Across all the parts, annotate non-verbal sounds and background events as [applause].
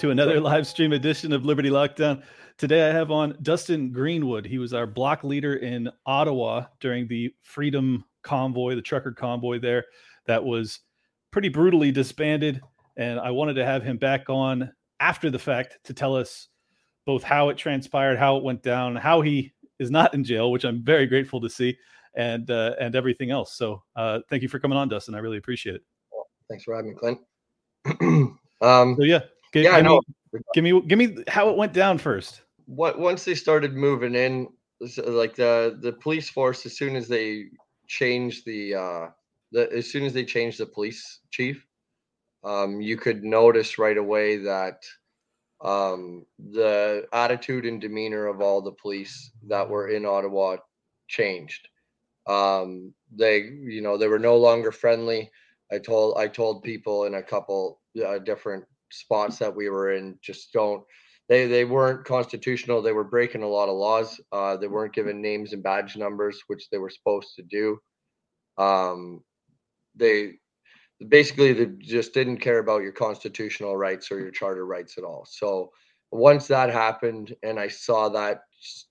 to another live stream edition of Liberty Lockdown. Today I have on Dustin Greenwood. He was our block leader in Ottawa during the Freedom Convoy, the trucker convoy there that was pretty brutally disbanded. And I wanted to have him back on after the fact to tell us both how it transpired, how it went down, how he is not in jail, which I'm very grateful to see, and uh, and everything else. So uh, thank you for coming on, Dustin. I really appreciate it. Thanks for having me, Clint. [clears throat] um, So yeah, yeah, I know. me, give me give me how it went down first. What once they started moving in, like the the police force, as soon as they changed the uh, the as soon as they changed the police chief, um, you could notice right away that um, the attitude and demeanor of all the police that were in Ottawa changed. Um, they, you know, they were no longer friendly. I told I told people in a couple uh, different spots that we were in just don't they they weren't constitutional. They were breaking a lot of laws. Uh, they weren't given names and badge numbers, which they were supposed to do. Um, they basically they just didn't care about your constitutional rights or your charter rights at all. So once that happened, and I saw that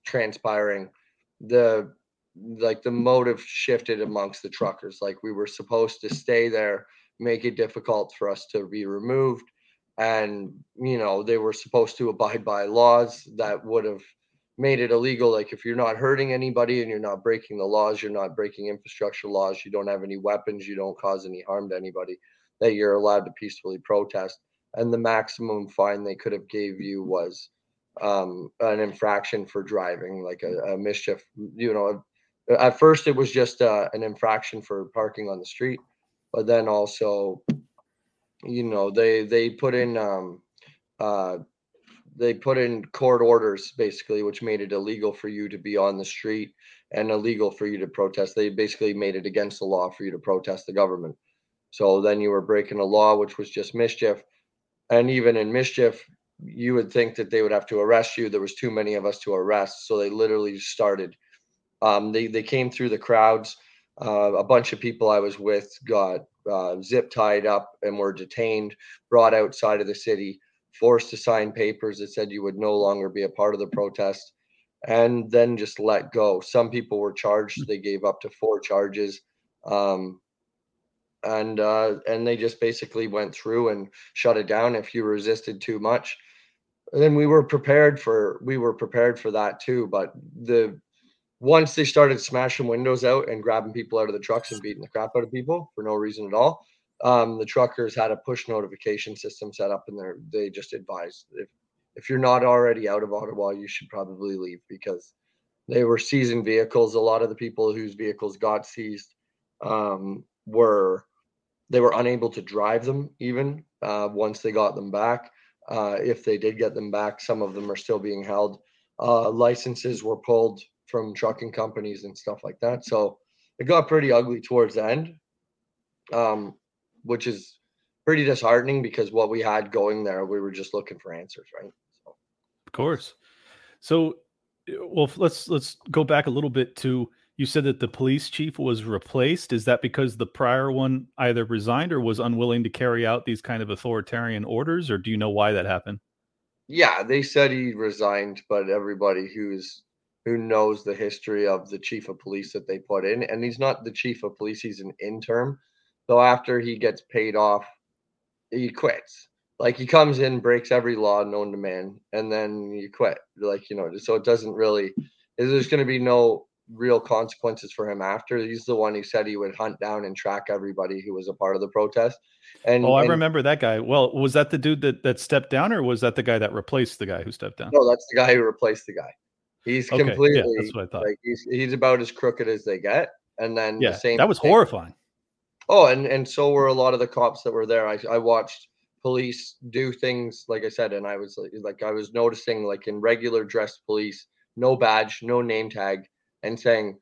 transpiring, the like the motive shifted amongst the truckers. Like we were supposed to stay there, make it difficult for us to be removed and you know they were supposed to abide by laws that would have made it illegal. Like if you're not hurting anybody and you're not breaking the laws you're not breaking infrastructure laws you don't have any weapons you don't cause any harm to anybody that you're allowed to peacefully protest. And the maximum fine they could have gave you was um, an infraction for driving like a, a mischief you know at first it was just uh, an infraction for parking on the street but then also you know they they put in um uh they put in court orders basically which made it illegal for you to be on the street and illegal for you to protest. They basically made it against the law for you to protest the government. So then you were breaking a law which was just mischief. And even in mischief you would think that they would have to arrest you. There was too many of us to arrest. So they literally started um they they came through the crowds. Uh, a bunch of people i was with got uh, zip tied up and were detained, brought outside of the city, forced to sign papers that said you would no longer be a part of the protest, and then just let go. Some people were charged; they gave up to four charges, um, and uh, and they just basically went through and shut it down if you resisted too much. And then we were prepared for we were prepared for that too, but the once they started smashing windows out and grabbing people out of the trucks and beating the crap out of people for no reason at all, um, the truckers had a push notification system set up, and they just advised if if you're not already out of Ottawa, you should probably leave because they were seizing vehicles. A lot of the people whose vehicles got seized um, were they were unable to drive them even uh, once they got them back. Uh, if they did get them back, some of them are still being held. Uh, licenses were pulled from trucking companies and stuff like that. So it got pretty ugly towards the end, um, which is pretty disheartening because what we had going there, we were just looking for answers, right? So Of course. So, well, let's let's go back a little bit to you said that the police chief was replaced. Is that because the prior one either resigned or was unwilling to carry out these kind of authoritarian orders, or do you know why that happened? yeah, they said he resigned, but everybody who's who knows the history of the chief of police that they put in, and he's not the chief of police; he's an interim. So after he gets paid off, he quits. Like he comes in, breaks every law known to man, and then you quit. Like you know, so it doesn't really. There's going to be no real consequences for him after. He's the one who said he would hunt down and track everybody who was a part of the protest. And Oh, I and- remember that guy. Well, was that the dude that that stepped down, or was that the guy that replaced the guy who stepped down? No, that's the guy who replaced the guy. He's Okay, yeah, completely that's what I thought. like he's he's about as crooked as they get. And then yeah, the same that was thing- horrifying. Oh, and and so were a lot of the cops that were there. I I watched police do things like I said, and I was like, like I was noticing like in regular dress police, no badge, no name tag, and saying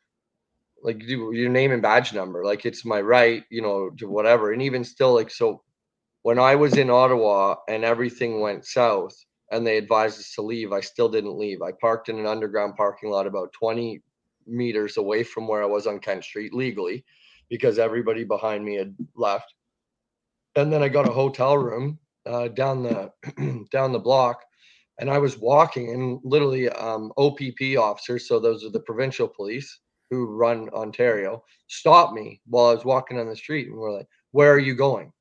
like do your name and badge number, like it's my right, you know, to whatever. And even still, like so, when I was in Ottawa and everything went south, and they advised us to leave, I still didn't leave. I parked in an underground parking lot about 20 meters away from where I was on Kent Street legally because everybody behind me had left. And then I got a hotel room uh, down the [clears throat] down the block and I was walking and literally um, OPP officers, so those are the provincial police who run Ontario, stopped me while I was walking on the street and were like, "Where are you going?"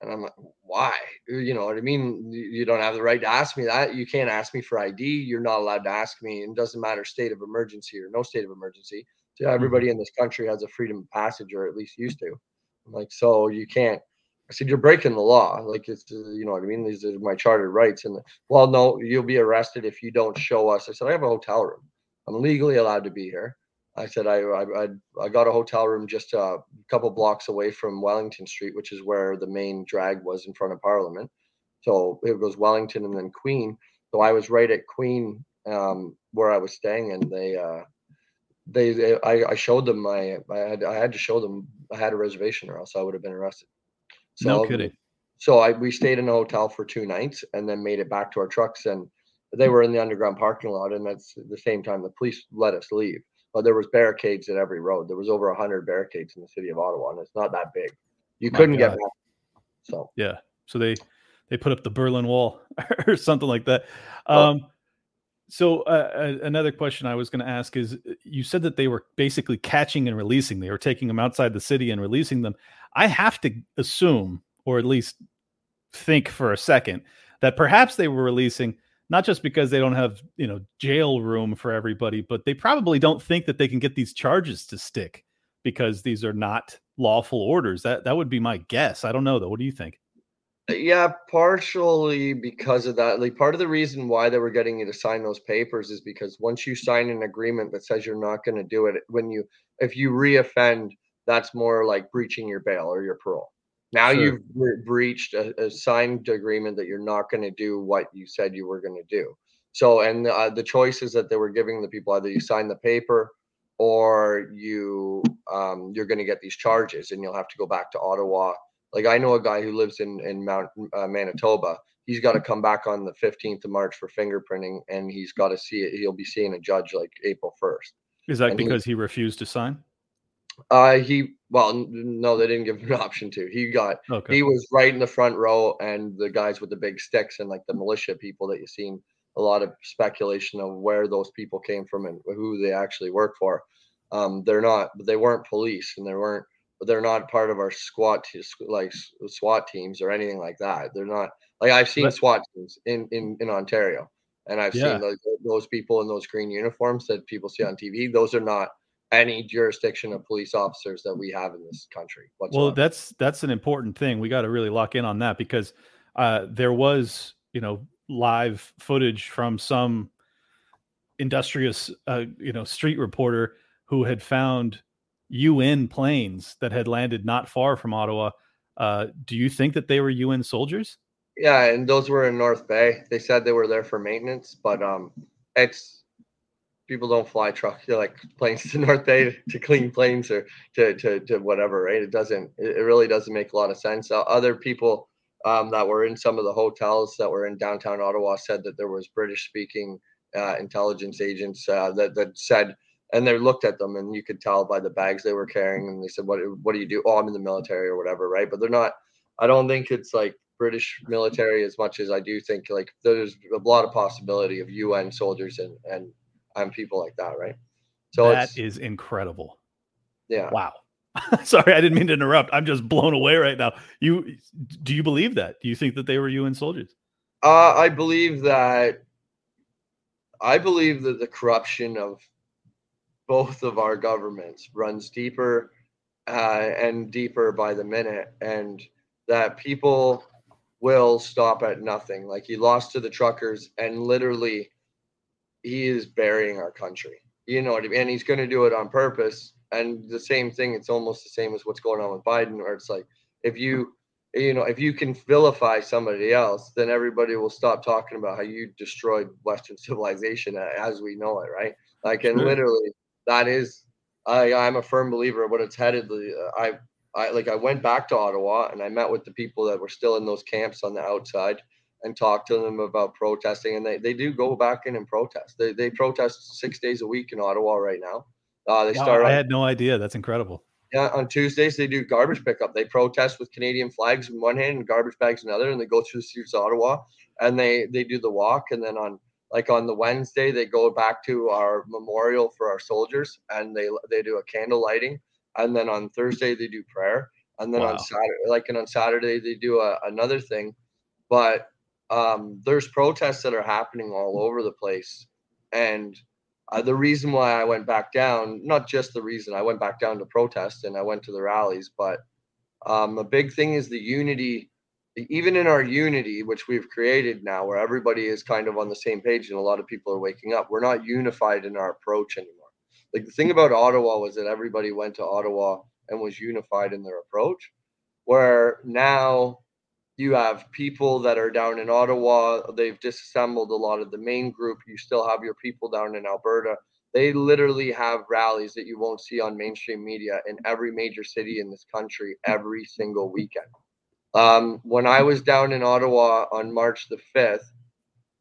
And I'm like, why? You know what I mean? You don't have the right to ask me that. You can't ask me for ID. You're not allowed to ask me. It doesn't matter state of emergency or no state of emergency. So mm-hmm. everybody in this country has a freedom of passage, or at least used to. I'm like, so you can't. I said, you're breaking the law. Like it's, you know what I mean? These are my chartered rights. And well, no, you'll be arrested if you don't show us. I said, I have a hotel room. I'm legally allowed to be here. I said I I I got a hotel room just a couple blocks away from Wellington Street, which is where the main drag was in front of Parliament. So it was Wellington and then Queen. So I was right at Queen um, where I was staying, and they uh, they, they I, I showed them my I had I had to show them I had a reservation or else I would have been arrested. So, no kidding. So I we stayed in a hotel for two nights and then made it back to our trucks and they were in the underground parking lot and that's the same time the police let us leave but there was barricades at every road. There was over hundred barricades in the city of Ottawa, and it's not that big. You My couldn't God. get back. So yeah, so they they put up the Berlin Wall [laughs] or something like that. Um, so uh, another question I was going to ask is: you said that they were basically catching and releasing. They were taking them outside the city and releasing them. I have to assume, or at least think for a second, that perhaps they were releasing not just because they don't have you know jail room for everybody but they probably don't think that they can get these charges to stick because these are not lawful orders. That that would be my guess. I don't know though. What do you think? Uh, yeah partially because of that. Like part of the reason why they were getting you to sign those papers is because once you sign an agreement that says you're not going to do it when you if you reoffend that's more like breaching your bail or your parole now sure. you've re- breached a, a, signed agreement that you're not going to do what you said you were going to do. So, and uh, the choices that they were giving the people either you sign the paper or you um, you're going to get these charges and you'll have to go back to Ottawa. Like I know a guy who lives in in Mount uh, Manitoba. He's got to come back on the 15th of March for fingerprinting, and he's got to see it. He'll be seeing a judge like April 1st. Is that and because he, he refused to sign? Uh, he well, no, they didn't give him an option to. He got okay. he was right in the front row, and the guys with the big sticks and like the militia people that you've seen a lot of speculation of where those people came from and who they actually work for. Um, they're not, they weren't police, and they weren't, they're not part of our SWAT like SWAT teams or anything like that. They're not like I've seen but, SWAT teams in in in Ontario, and I've yeah. seen those, those people in those green uniforms that people see on TV. Those are not any jurisdiction of police officers that we have in this country. Whatsoever. Well, that's that's an important thing. We got to really lock in on that because uh, there was, you know, live footage from some industrious, uh, you know, street reporter who had found UN planes that had landed not far from Ottawa. Uh, do you think that they were UN soldiers? Yeah, and those were in North Bay. They said they were there for maintenance, but um, it's people don't fly truck like planes to North Bay to clean planes or to, to, to whatever, right? It doesn't, it really doesn't make a lot of sense. Other people um, that were in some of the hotels that were in downtown Ottawa said that there was British speaking uh, intelligence agents uh, that, that said, and they looked at them and you could tell by the bags they were carrying and they said, what, what do you do? Oh, I'm in the military or whatever. Right. But they're not, I don't think it's like British military as much as I do think like there's a lot of possibility of UN soldiers and, and and people like that, right? So that is incredible. Yeah. Wow. [laughs] Sorry, I didn't mean to interrupt. I'm just blown away right now. You do you believe that? Do you think that they were UN soldiers? Uh, I believe that. I believe that the corruption of both of our governments runs deeper uh, and deeper by the minute, and that people will stop at nothing. Like he lost to the truckers, and literally he is burying our country. You know what I mean? And he's going to do it on purpose. And the same thing, it's almost the same as what's going on with Biden, where it's like if you you know, if you can vilify somebody else, then everybody will stop talking about how you destroyed Western [laughs] civilization uh, as we know it, right? Like, and literally, that is, I, I'm a firm believer of what it's headed. Uh, I, I like, I went back to Ottawa and I met with the people that were still in those camps on the outside and talk to them about protesting, and they, they do go back in and protest. They they protest six days a week in Ottawa right now. Uh, they wow, start. I on, had no idea. That's incredible. Yeah, on Tuesdays they do garbage pickup. They protest with Canadian flags in one hand and garbage bags in another, and they go through the streets of Ottawa and they they do the walk. And then on like on the Wednesday they go back to our memorial for our soldiers and they they do a candle lighting. And then on Thursday they do prayer. And then wow. on Saturday, like and on Saturday they do a, another thing. But um, there's protests that are happening all over the place, and uh, the reason why I went back down, not just the reason I went back down to protest and I went to the rallies, but um, a big thing is the unity. Even in our unity, which we've created now, where everybody is kind of on the same page and a lot of people are waking up, we're not unified in our approach anymore. Like the thing about Ottawa was that everybody went to Ottawa and was unified in their approach, where now you have people that are down in Ottawa. They've disassembled a lot of the main group. You still have your people down in Alberta. They literally have rallies that you won't see on mainstream media in every major city in this country every single weekend. Um, when I was down in Ottawa on March the fifth,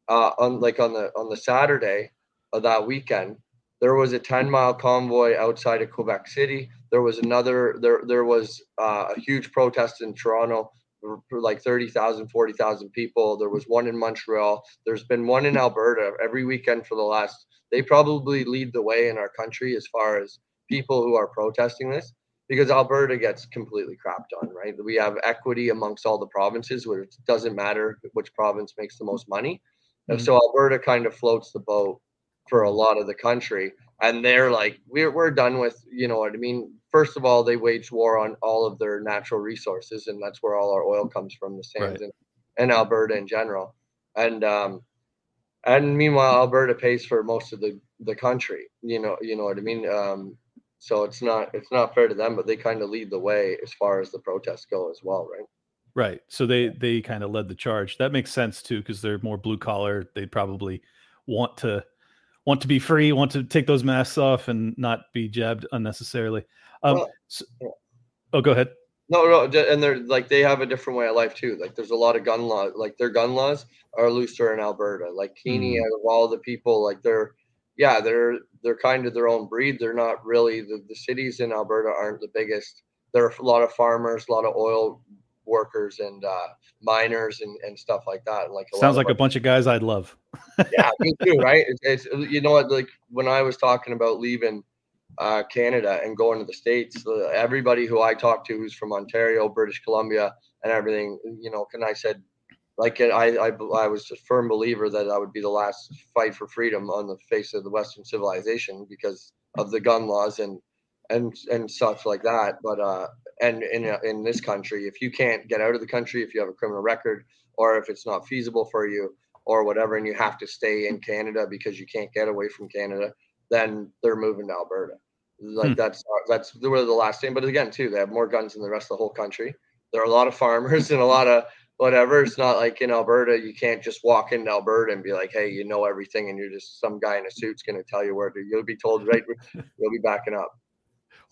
uh, on like on the on the Saturday of that weekend, there was a 10 mile convoy outside of Quebec City. There was another there there was uh, a huge protest in Toronto for like 30,000, 40,000 people. There was one in Montreal. There's been one in Alberta every weekend for the last, they probably lead the way in our country as far as people who are protesting this because Alberta gets completely crapped on, right? We have equity amongst all the provinces where it doesn't matter which province makes the most money. Mm-hmm. So Alberta kind of floats the boat for a lot of the country. And they're like, we're, we're done with, you know what I mean? first of all, they wage war on all of their natural resources, and that's where all our oil comes from, the sands right. and, Alberta in general. And um, and meanwhile, Alberta pays for most of the the country. You know, you know what I mean. Um, so it's not it's not fair to them, but they kind of lead the way as far as the protests go as well, right? Right. So they they kind of led the charge. That makes sense too because they're more blue collar. They probably want to want to be free, want to take those masks off and not be jabbed unnecessarily. Um, well, so, oh, go ahead. No, no, and they're like they have a different way of life too. Like there's a lot of gun laws. Like their gun laws are looser in Alberta. Like Kenney, mm. out of all the people, like they're, yeah, they're they're kind of their own breed. They're not really the, the cities in Alberta aren't the biggest. There are a lot of farmers, a lot of oil workers and uh, miners and, and stuff like that. Like sounds like a bunch of guys I'd love. [laughs] yeah, me too. Right? It's, it's, you know what? Like when I was talking about leaving uh, Canada and going to the states, uh, everybody who I talked to who's from Ontario, British Columbia, and everything, you know, can I said. Like I, I, I was a firm believer that I would be the last fight for freedom on the face of the Western civilization because of the gun laws and and and stuff like that. But uh, and in in this country, if you can't get out of the country, if you have a criminal record, or if it's not feasible for you, or whatever, and you have to stay in Canada because you can't get away from Canada, then they're moving to Alberta. Like hmm. that's that's where the last thing. But again, too, they have more guns than the rest of the whole country. There are a lot of farmers [laughs] and a lot of whatever. It's not like in Alberta, you can't just walk into Alberta and be like, hey, you know everything, and you're just some guy in a suit's going to tell you where to. You'll be told right. you'll be backing up.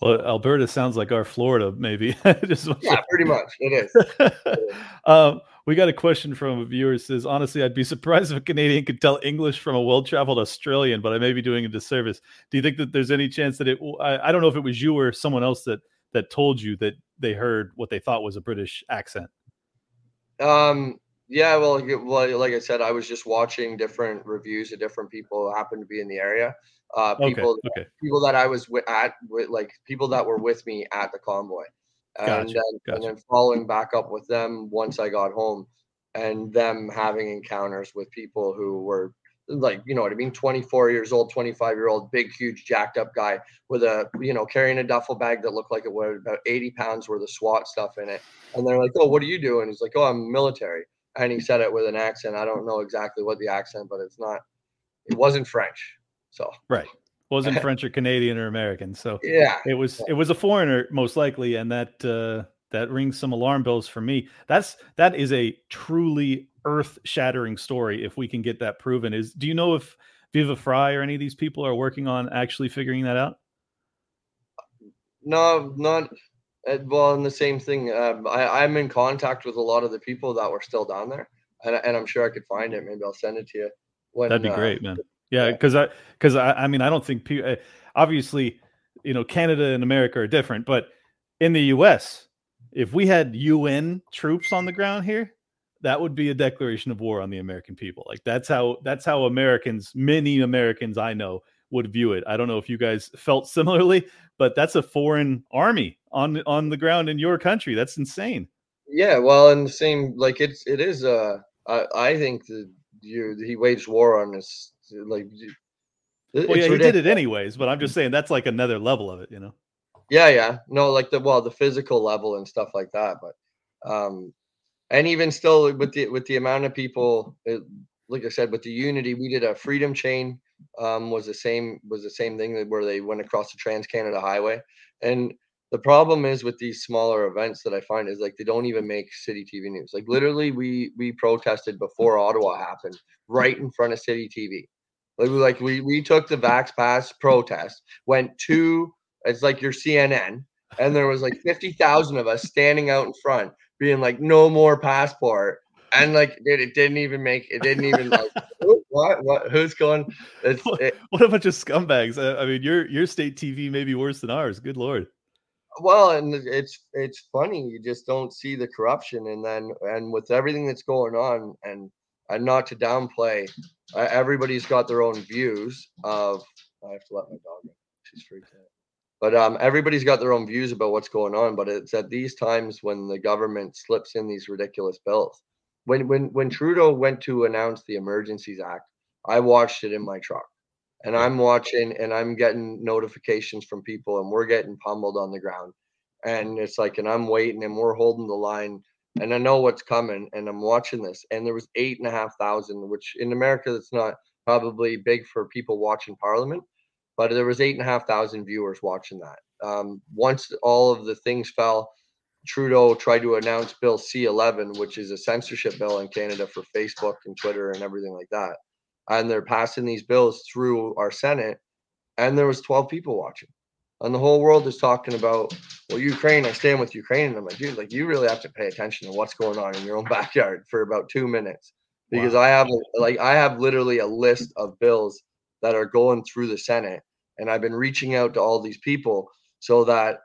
Well, Alberta sounds like our Florida, maybe. [laughs] Just yeah, pretty much. It is. [laughs] um, we got a question from a viewer. says, honestly, I'd be surprised if a Canadian could tell English from a well-traveled Australian, but I may be doing a disservice. Do you think that there's any chance that it? I, I don't know if it was you or someone else that that told you that they heard what they thought was a British accent. Um. Yeah. Well, well, like I said, I was just watching different reviews of different people who happened to be in the area uh, people okay, okay. people that I was with, at with, like people that were with me at the convoy, and gotcha, then gotcha. and then following back up with them once I got home, and them having encounters with people who were like you know what I mean, 24 years old, 25 year old, big, huge, jacked up guy with a you know carrying a duffel bag that looked like it was about 80 pounds worth of SWAT stuff in it, and they're like, oh, what are you doing? He's like, oh, I'm military, and he said it with an accent. I don't know exactly what the accent, but it's not. It wasn't French. So right, wasn't [laughs] French or Canadian or American. So yeah, it was it was a foreigner most likely, and that uh, that rings some alarm bells for me. That's that is a truly earth-shattering story. If we can get that proven, is do you know if Viva Frei or any of these people are working on actually figuring that out? No, not uh, well. And the same thing. Um, I, I'm in contact with a lot of the people that were still down there, and, and I'm sure I could find it. Maybe I'll send it to you. When, That'd be uh, great, man. Yeah, because I because I, I mean I don't think uh, obviously you know Canada and America are different, but in the U.S. if we had UN troops on the ground here, that would be a declaration of war on the American people. Like that's how that's how Americans, many Americans I know, would view it. I don't know if you guys [laughs] felt similarly, but that's a foreign army on on the ground in your country. That's insane. Yeah, well, and the same like it's it is. Uh, I, I think that you he waged war on us. Like, well, yeah, he did it anyways. But I'm just saying that's like another level of it, you know. Yeah, yeah, no, like the well, the physical level and stuff like that. But, um, and even still with the with the amount of people, it, like I said, with the unity, we did a freedom chain um, was the same was the same thing where they went across the Trans Canada Highway. And the problem is with these smaller events that I find is like they don't even make city TV news. Like literally, we we protested before Ottawa happened, right in front of city TV. Like we like we we took the Vax Pass protest, went to it's like your CNN, and there was like fifty thousand of us standing out in front, being like, "No more passport." and like dude, it didn't even make it didn't even like [laughs] what what who's going? It's, it, what a bunch of scumbags. I mean your your state tv may be worse than ours. Good lord. Well and it's it's funny you just don't see the corruption and then and with everything that's going on and and not to downplay uh, everybody's got their own views of i have to let my dog in she's freaked out but um, everybody's got their own views about what's going on but it's at these times when the government slips in these ridiculous bills when when when Trudeau went to announce the Emergencies Act, I watched it in my truck. And I'm watching and I'm getting notifications from people and we're getting pummeled on the ground. And it's like, and I'm waiting and we're holding the line and I know what's coming and I'm watching this. And there was eight and a half thousand, which in America that's not probably big for people watching Parliament, but there was eight and a half thousand viewers watching that. Um, once all of the things fell, Trudeau tried to announce Bill C11, which is a censorship bill in Canada for Facebook and Twitter and everything like that. And they're passing these bills through our Senate, and there was 12 people watching. And the whole world is talking about, well, Ukraine, I stand with Ukraine. And I'm like, dude, like you really have to pay attention to what's going on in your own [laughs] backyard for about two minutes. Because wow. I have like I have literally a list of bills that are going through the Senate. And I've been reaching out to all these people so that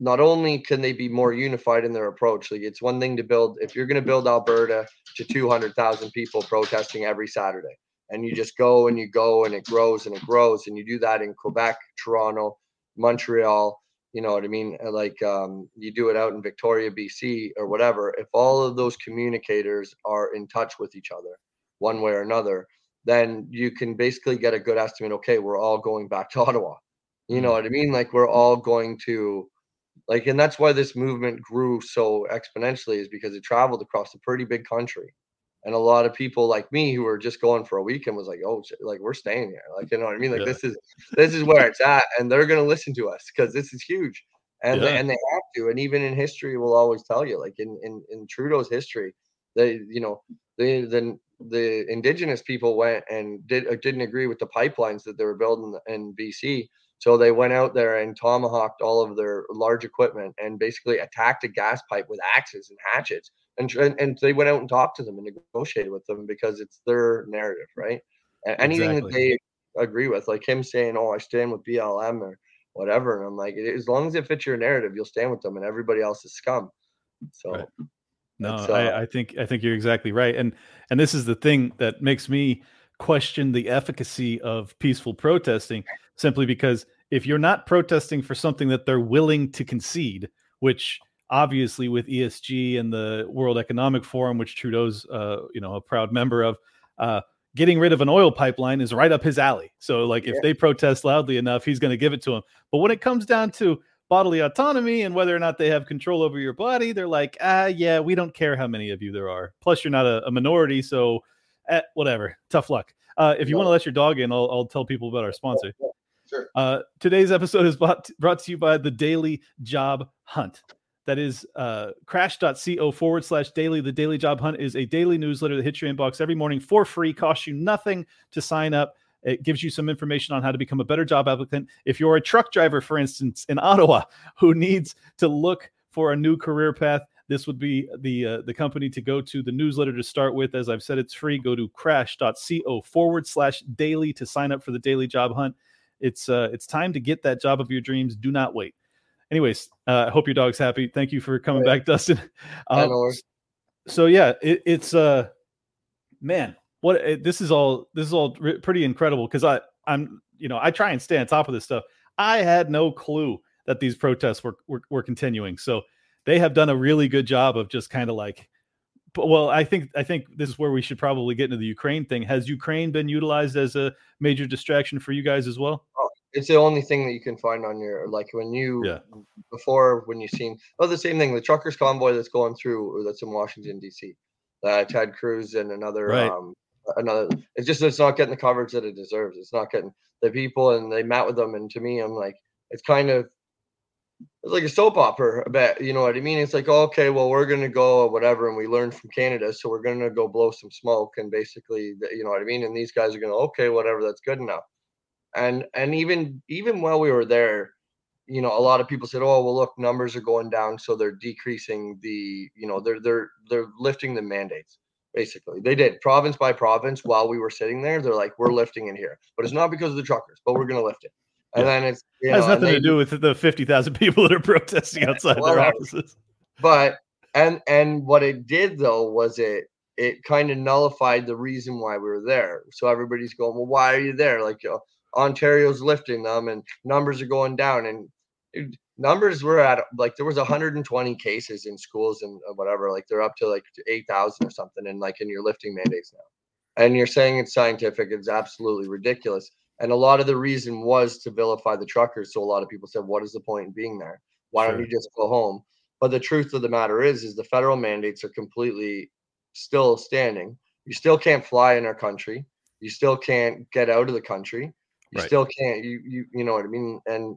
not only can they be more unified in their approach, like it's one thing to build if you're going to build Alberta to 200,000 people protesting every Saturday, and you just go and you go and it grows and it grows, and you do that in Quebec, Toronto, Montreal, you know what I mean? Like um, you do it out in Victoria, BC, or whatever. If all of those communicators are in touch with each other, one way or another, then you can basically get a good estimate. Okay, we're all going back to [laughs] Ottawa. You know mm. what I mean? Like we're all going to like and that's why this movement grew so exponentially is because it traveled across a pretty big country and a lot of people like me who were just going for a weekend was like oh like we're staying here like you know what i mean like yeah. this is this is where it's at and they're going to listen to us because this is huge and yeah. they, and they have to and even in history we'll always tell you like in in, in trudeau's history they you know they then the indigenous people went and did uh, didn't agree with the pipelines that they were building in bc so they went out there and tomahawked all of their large equipment and basically attacked a gas pipe with axes and hatchets. And, and, they went out and talked to them and negotiated with them because it's their narrative, right? Anything exactly. that they agree with, like him saying, "Oh, I stand with BLM" or whatever, and I'm like, as long as it fits your narrative, you'll stand with them, and everybody else is scum. So. Right. No, uh, I, I think I think you're exactly right, and and this is the thing that makes me question the efficacy of peaceful protesting simply because if you're not protesting for something that they're willing to concede, which obviously with ESG and the World Economic Forum, which Trudeau's uh, you know a proud member of, uh, getting rid of an oil pipeline is right up his alley. So like if they protest loudly enough, he's going to give it to them. But when it comes down to bodily autonomy and whether or not they have control over your body, they're like, ah, yeah, we don't care how many of you there are. Plus, you're not a, a minority, so eh, whatever. Tough luck. Uh, if you want to let your dog in, I'll, I'll tell people about our sponsor. [laughs] Sure. Uh, today's episode is brought, brought to you by the Daily Job Hunt. That is uh, crash.co forward slash daily. The Daily Job Hunt is a daily newsletter that hits your inbox every morning for free, costs you nothing to sign up. It gives you some information on how to become a better job applicant. If you're a truck driver, for instance, in Ottawa, [laughs] who needs to look for a new career path, this would be the uh, the company to go to. The newsletter to start with, as I've said, it's free. Go to crash.co forward slash daily to sign up for the daily job hunt. It's uh, it's time to get that job of your dreams. Do not wait. Anyways, uh, I uh, hope your dog's happy. Thank you for coming back, Dustin. [laughs] Um, so yeah, it, it's uh, man, what it, this is all this is all re- pretty incredible because I I'm you know I try and stay on top of this stuff. I had no clue that these protests were, were, were continuing. So they have done a really good job of just kind of like well i think i think this is where we should probably get into the ukraine thing has ukraine been utilized as a major distraction for you guys as well it's the only thing that you can find on your like when you yeah. before when you seen oh the same thing the truckers convoy that's going through that's in washington dc uh, ted cruz and another right. um another it's just it's not getting the coverage that it deserves it's not getting the people and they met with them and to me i'm like it's kind of it's like a soap opera a bit, you know what I mean? It's like, okay, well, we're gonna go whatever, and we learned from Canada, so we're gonna go blow some smoke, and basically, you know what I mean? And these guys are gonna, okay, whatever, that's good enough. And and even even while we were there, you know, a lot of people said, oh, well, look, numbers are going down, so they're decreasing the, you know, they're they're they're lifting the mandates. Basically, they did province by province while we were sitting there. They're like, we're lifting it here, but it's not because of the truckers, but we're gonna lift it. And yeah. then it's it has nothing they, to do with the fifty thousand [laughs] people that are protesting [laughs] outside well, their offices. But and and what it did though was it it kind of nullified the reason why we were there. So everybody's going, well, why are you there? Like uh, Ontario's lifting them, and numbers are going down, and it, numbers were at like there was 120 cases in schools and uh, whatever. Like they're up to like 8,000 or something, and like and you're lifting mandates now, and you're saying it's scientific. It's absolutely ridiculous. And a lot of the reason was to vilify the truckers. So a lot of people said, what is the point in being there? Why sure. don't you just go home? But the truth of the matter is, is the federal mandates are completely still standing. You still can't fly in our country. You still can't get out of the country. You right. still can't. You you you know what I mean? And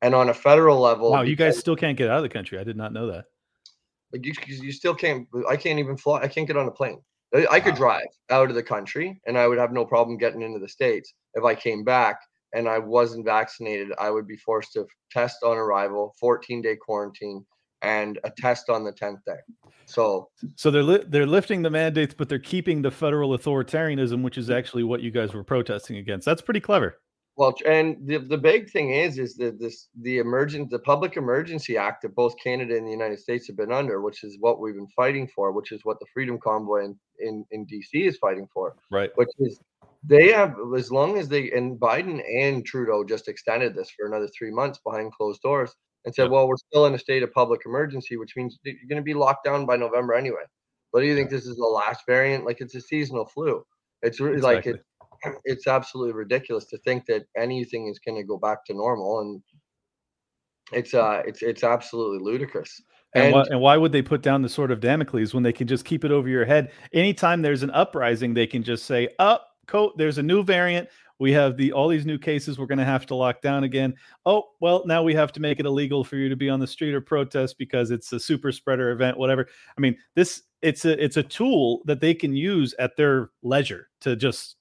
and on a federal level, wow, you guys still can't get out of the country. I did not know that. Like you, you still can't. I can't even fly. I can't get on a plane. I could drive out of the country and I would have no problem getting into the States. If I came back and I wasn't vaccinated, I would be forced to test on arrival, 14 day quarantine, and a test on the 10th day. So, so they're li- they're lifting the mandates, but they're keeping the federal authoritarianism, which is actually what you guys were protesting against. That's pretty clever. Well, and the, the big thing is, is that this the emergent the Public Emergency Act that both Canada and the United States have been under, which is what we've been fighting for, which is what the Freedom Convoy in, in, in DC is fighting for. Right. Which is they have as long as they and Biden and Trudeau just extended this for another three months behind closed doors and said, well, we're still in a state of public emergency, which means you're going to be locked down by November anyway. But do you think this is the last variant? Like it's a seasonal flu. It's really exactly. like it, [clears throat] it's absolutely ridiculous to think that anything is going to go back to normal and it's uh it's it's absolutely ludicrous and, and, why, and why would they put down the sword of Damocles when they can just keep it over your head? Anytime there's an uprising, they can just say, "Up, oh, coat. There's a new variant. We have the all these new cases. We're going to have to lock down again. Oh, well, now we have to make it illegal for you to be on the street or protest because it's a super spreader event. Whatever. I mean, this it's a it's a tool that they can use at their leisure to just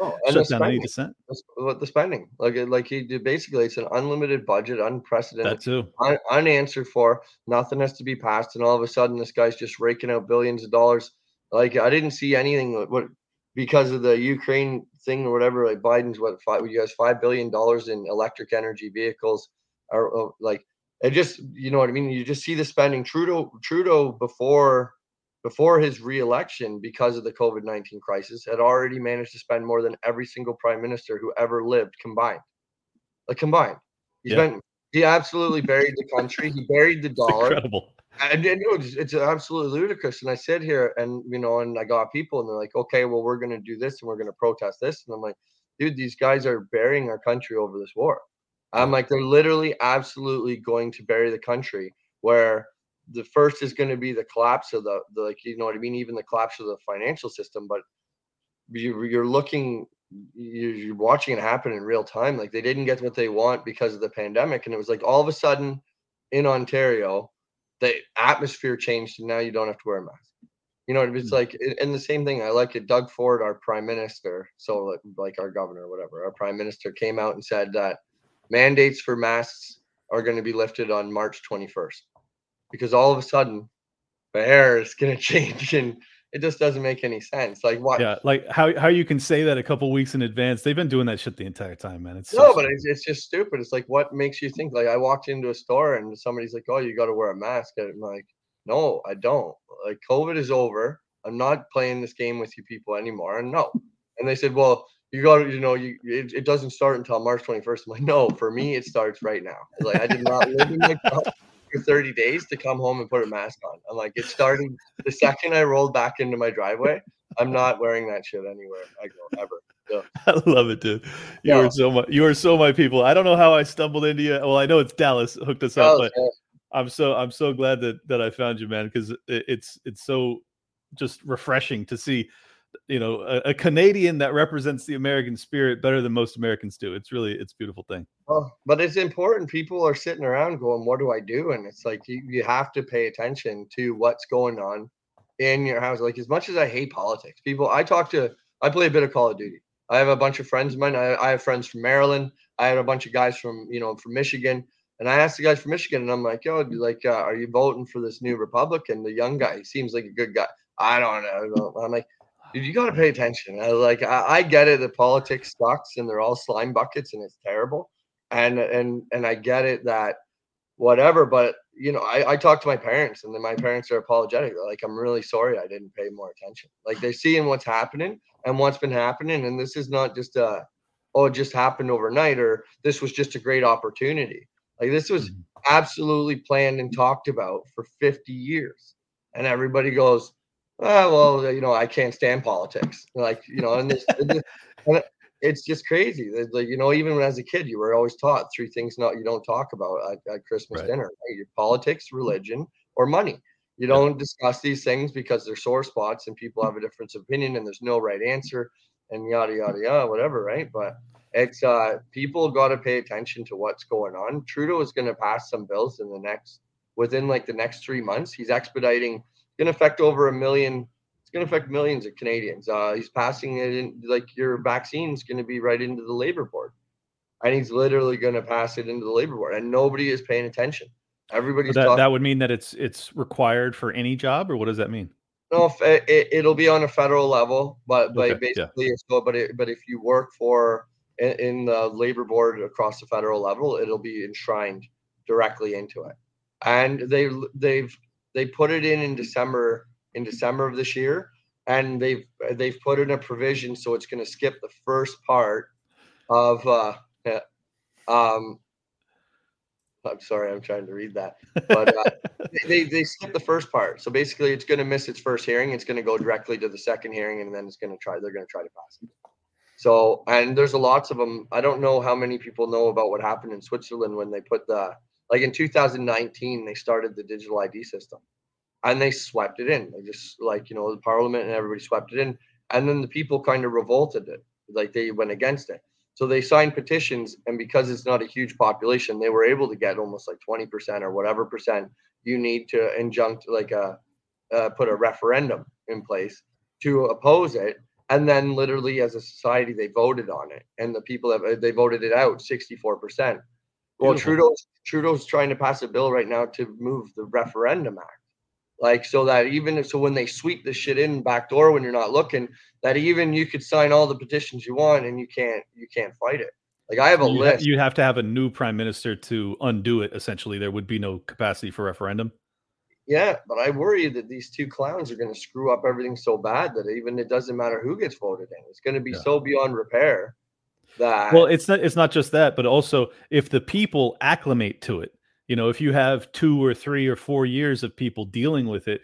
oh, [laughs] and Shut down any dissent. What the spending? Like, like he did basically, it's an unlimited budget, unprecedented, that too, un, unanswered for. Nothing has to be passed, and all of a sudden, this guy's just raking out billions of dollars. Like, I didn't see anything. What because of the Ukraine thing or whatever. Like Biden's what five? You guys five billion dollars in electric energy vehicles, or like it just you know what I mean. You just see the spending. Trudeau Trudeau before before his reelection because of the COVID 19 crisis, had already managed to spend more than every single prime minister who ever lived combined. Like combined. He yeah. spent, he absolutely buried the country. He buried the dollar. It's incredible. And, and it's, it's absolutely ludicrous. And I sit here and, you know, and I got people and they're like, okay, well, we're going to do this and we're going to protest this. And I'm like, dude, these guys are burying our country over this war. I'm like, they're literally absolutely going to bury the country where the first is going to be the collapse of the, the like you know what I mean, even the collapse of the financial system. But you, you're looking, you're watching it happen in real time. Like they didn't get what they want because of the pandemic, and it was like all of a sudden in Ontario, the atmosphere changed and now you don't have to wear a mask. You know, it's Hmm. like, and the same thing. I like it. Doug Ford, our prime minister, so like, like our governor, whatever, our prime minister came out and said that mandates for masks are going to be lifted on March 21st because all of a sudden the air is going [laughs] to change and it just doesn't make any sense. Like what? Yeah, like how how you can say that a couple weeks in advance. They've been doing that shit the entire time, man. It's so No, but it's, it's just stupid. It's like, what makes you think? Like, I walked into a store and somebody's like, "Oh, you got to wear a mask." And I'm like, "No, I don't. Like, COVID is over. I'm not playing this game with you people anymore." And no. And they said, "Well, you got to, you know, you it, it doesn't start until March 21st." I'm like, "No, for me, it starts right now. Like, I did not live in my [laughs] for 30 days to come home and put a mask on. I'm like, it started the second I rolled back into my driveway. I'm not wearing that shit anywhere I go ever." [laughs] I love it, dude. You Yeah. are so my you are so my people. I don't know how I stumbled into you. Well, I know it's Dallas hooked us up, oh, but yeah. I'm so I'm so glad that that I found you, man, because it, it's it's so just refreshing to see, you know, a, a Canadian that represents the American spirit better than most Americans do. It's really it's a beautiful thing. Well, but it's important. People are sitting around going, "What do I do?" And it's like you, you have to pay attention to what's going on in your house. Like as much as I hate politics, people I talk to, I play a bit of Call of Duty. I have a bunch of friends of mine. I, I have friends from Maryland. I had a bunch of guys from you know from Michigan. And I asked the guys from Michigan, and I'm like, "Yo, like, uh, are you voting for this new Republican? The young guy, he seems like a good guy." I don't know. I'm like, you got to pay attention. I like, I, I get it. that politics sucks, and they're all slime buckets, and it's terrible and and and I get it that whatever, but you know, I, I talk to my parents and then my parents are apologetic. They're like, I'm really sorry I didn't pay more attention. Like they're seeing what's happening and what's been happening. And this is not just a oh, it just happened overnight or this was just a great opportunity. Like this was Mhm. absolutely planned and talked about for 50 years. And everybody goes, oh, well, you know, I can't stand politics. Like, you know, and this, and it's just crazy. Like, you know, even when as a kid, you were always taught three things not you don't talk about at, at Christmas Right. dinner: right? Your politics, religion, or money. You don't discuss these things because they're sore spots and people have a difference of opinion and there's no right answer and yada yada yada, whatever, right? But it's uh people got to pay attention to what's going on. Trudeau is going to pass some bills in the next within like the next three months. He's expediting. It's going to affect over a million It's going to affect millions of Canadians. Uh, he's passing it in like your vaccine is going to be right into the labor board, and he's literally going to pass it into the labor board, and nobody is paying attention. Everybody's that that would mean that it's it's required for any job, or what does that mean? No, it, it, it'll be on a federal level, but but Okay, yeah. basically, so but it, but if you work for in, in the labor board across the federal level, it'll be enshrined directly into it. And they they've they put it in in December in December of this year, and they've they've put in a provision so it's going to skip the first part of uh, yeah, um. I'm sorry, I'm trying to read that, but uh, [laughs] they, they skip the first part. So basically, it's going to miss its first hearing. It's going to go directly to the second hearing, and then it's going to try. They're going to try to pass it. So, and there's a lots of them. I don't know how many people know about what happened in Switzerland when they put the like in 2019 they started the digital ID system, and they swept it in. They just like you know the parliament and everybody swept it in, and then the people kind of revolted it, like they went against it. So they signed petitions, and because it's not a huge population, they were able to get almost like 20% or whatever percent you need to injunct, like a uh, put a referendum in place to oppose it. And then, literally, as a society, they voted on it, and the people have they voted it out 64%. Well, Beautiful. Trudeau's Trudeau's trying to pass a bill right now to move the referendum act, like so that even if, so when they sweep the shit in back door when you're not looking, that even you could sign all the petitions you want and you can't you can't fight it. Like I have a You, ha- list. you have to have a new prime minister to undo it. Essentially, there would be no capacity for referendum. Yeah, but I worry that these two clowns are going to screw up everything so bad that even it doesn't matter who gets voted in. It's going to be Yeah. so beyond repair that Well, it's not it's not just that, but also if the people acclimate to it. You know, if you have two or three or four years of people dealing with it,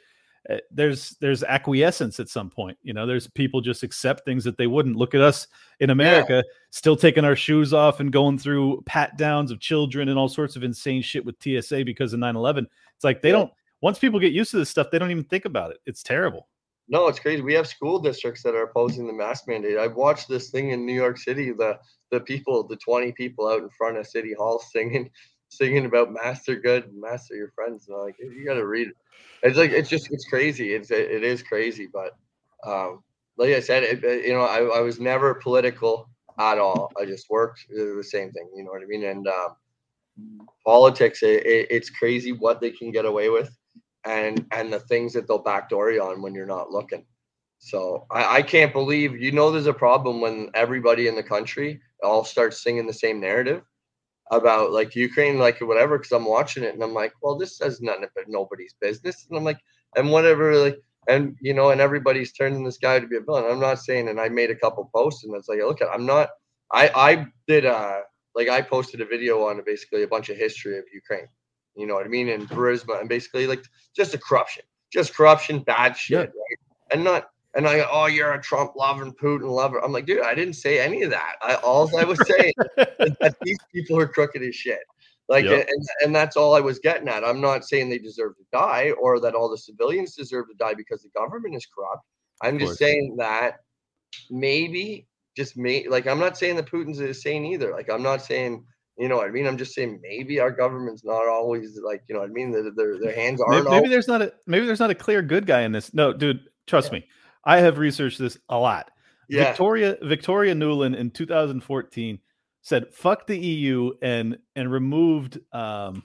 uh, there's there's acquiescence at some point. You know, there's people just accept things that they wouldn't. Look at us in America, still taking our shoes off and going through pat downs of children and all sorts of insane shit with TSA because of 9/11. It's like they Yeah. don't. Once people get used to this stuff, they don't even think about it. It's terrible. No, it's crazy. We have school districts that are opposing the mask mandate. I've watched this thing in New York City. The the people, the twenty people out in front of City Hall singing [laughs] singing about master good, master your friends. And like, you got to read it. It's like it's just it's crazy. It's it is crazy, but um, like I said, it, you know, I, I was never political at all. I just worked the same thing. You know what I mean? And um, politics, it, it, it's crazy what they can get away with, and and the things that they'll backdoor you on when you're not looking. So I, I can't believe you know there's a problem when everybody in the country all starts singing the same narrative about like Ukraine, like whatever, because I'm watching it and I'm like, well, this says nothing but nobody's business. And I'm like, and whatever, like, and you know, and everybody's turning this guy to be a villain. I'm not saying, and I made a couple posts and it's like, look at, I'm not, I, I did, uh, like, I posted a video on basically a bunch of history of Ukraine, you know what I mean? And Burisma and basically like just a corruption, just corruption, bad shit, yeah. right? And not, and I, oh, you're a Trump loving Putin lover. I'm like, dude, I didn't say any of that. I all I was saying [laughs] is that these people are crooked as shit. Like, yep. and, and that's all I was getting at. I'm not saying they deserve to die or that all the civilians deserve to die because the government is corrupt. I'm just saying that maybe, just me, like, I'm not saying that Putin's insane either. Like, I'm not saying, you know what I mean? I'm just saying maybe our government's not always like, you know what I mean? Their, their, their hands are maybe, maybe there's not a maybe there's not a clear good guy in this. No, dude, trust yeah. me. I have researched this a lot. Yeah. Victoria Victoria Nuland in 2014 said fuck the EU and and removed um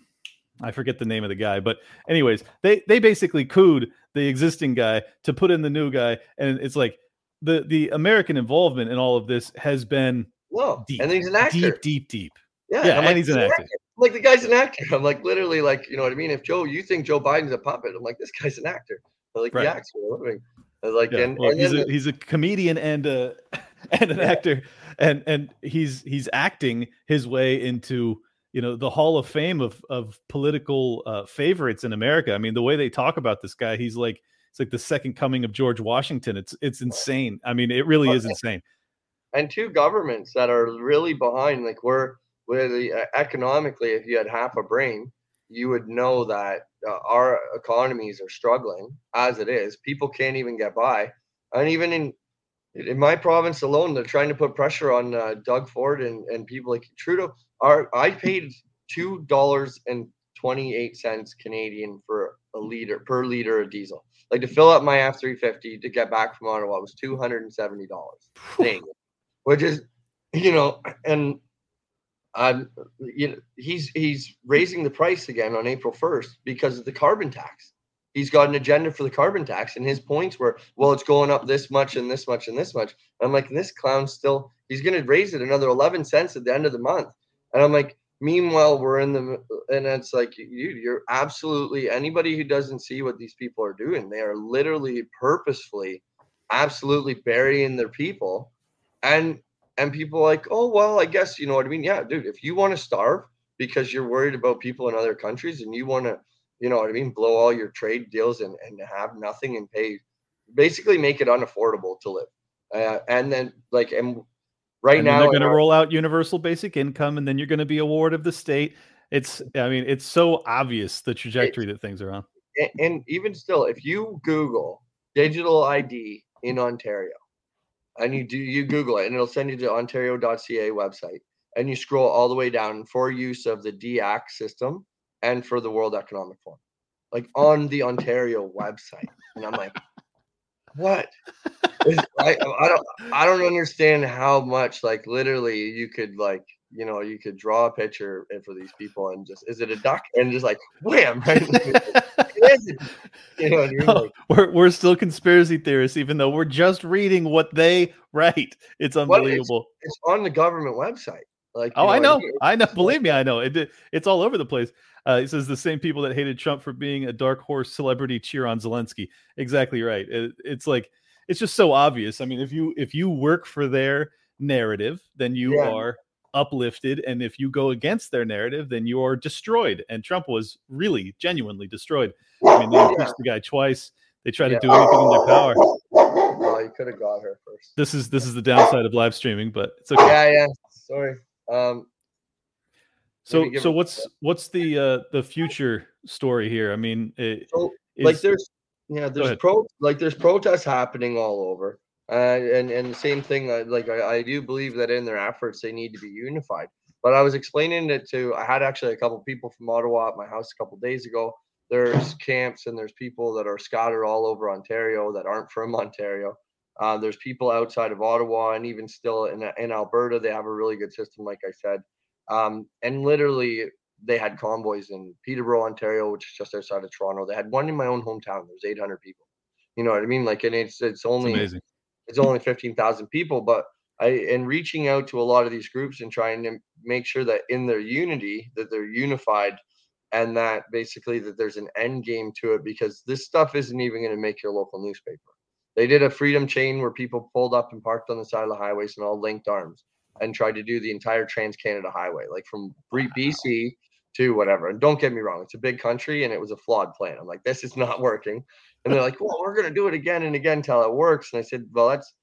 I forget the name of the guy, but anyways, they they basically cooed the existing guy to put in the new guy, and it's like the the American involvement in all of this has been Whoa. deep, and he's an actor, deep, deep, deep. Yeah, yeah, and like, he's an actor. Like the guy's an actor. I'm like literally like you know what I mean. If Joe, you think Joe Biden's a puppet, I'm like this guy's an actor. But like right. he acts for a living. Like yeah. and, well, and he's, a, he's a comedian and a [laughs] and an yeah. actor, and and he's he's acting his way into you know the Hall of Fame of of political uh, favorites in America. I mean, the way they talk about this guy, he's like it's like the second coming of George Washington. It's it's insane. I mean, it really is insane. And two governments that are really behind, like we're the uh, economically, if you had half a brain, you would know that uh, our economies are struggling as it is. People can't even get by, and even in in my province alone, they're trying to put pressure on uh, Doug Ford and, and people like Trudeau. Are I paid two dollars and twenty eight cents Canadian for a liter per liter of diesel. Like to fill up my F three fifty to get back from Ottawa was two hundred and seventy dollars, which is you know, and um, you know, he's he's raising the price again on April 1st because of the carbon tax. He's got an agenda for the carbon tax, and his points were, well, it's going up this much and this much and this much. And I'm like, this clown still, he's going to raise it another 11 cents at the end of the month. And I'm like, meanwhile, we're in the, and it's like, you, you're absolutely anybody who doesn't see what these people are doing, they are literally purposefully, absolutely burying their people. And and people like, oh well, I guess you know what I mean. Yeah, dude, if you want to starve because you're worried about people in other countries and you want to, you know what I mean, blow all your trade deals and, and have nothing and pay, basically make it unaffordable to live. Uh, and then like and right and now they're going to roll out universal basic income and then you're going to be a ward of the state. It's I mean it's so obvious the trajectory that things are on. And, and even still, if you Google digital ID in Ontario and you do you Google it, and it'll send you to Ontario.ca website, and you scroll all the way down for use of the DAC system and for the World Economic Forum, like on the Ontario website, and I'm like, what? I, I don't I don't understand how much like literally you could like you know you could draw a picture for these people and just is it a duck and just like wham right you know, like, we're, we're still conspiracy theorists even though we're just reading what they write. It's unbelievable it's, it's, on the government website. Like oh know, i know. i know. Believe me i know. It, it's all over the place. Uh, it says the same people that hated trump for being a dark horse celebrity cheer on zelensky. Exactly right. It, it's like it's just so obvious. I mean if you if you work for their narrative then you yeah. are uplifted. And if you go against their narrative, then you're destroyed. And Trump was really genuinely destroyed. I mean, they impeached the guy twice. They tried yeah. to do anything in their power. Well, you could have got her first. This is this is the downside of live streaming, but it's okay. Yeah, yeah. Sorry. Um, so so what's what's the uh the future story here? I mean, it, so, is, like there's yeah there's pro like there's protests happening all over. Uh, and and the same thing, uh, like I, I do believe that in their efforts they need to be unified. But I was explaining it to I had actually a couple people from Ottawa at my house a couple days ago. There's camps and there's people that are scattered all over Ontario that aren't from Ontario. Uh, there's people outside of Ottawa and even still in in Alberta they have a really good system, like I said. Um, and literally they had convoys in Peterborough, Ontario, which is just outside of Toronto. They had one in my own hometown. There's 800 people. You know what I mean? Like, and it's it's only amazing. It's only 15,000 people, but I and reaching out to a lot of these groups and trying to make sure that in their unity that they're unified and that basically that there's an end game to it because this stuff isn't even going to make your local newspaper. They did a freedom chain where people pulled up and parked on the side of the highways and all linked arms and tried to do the entire Trans Canada Highway, like from BC to whatever. And don't get me wrong, it's a big country and it was a flawed plan. I'm like, this is not working. And they're like, well, we're going to do it again and again until it works. And I said, well, that's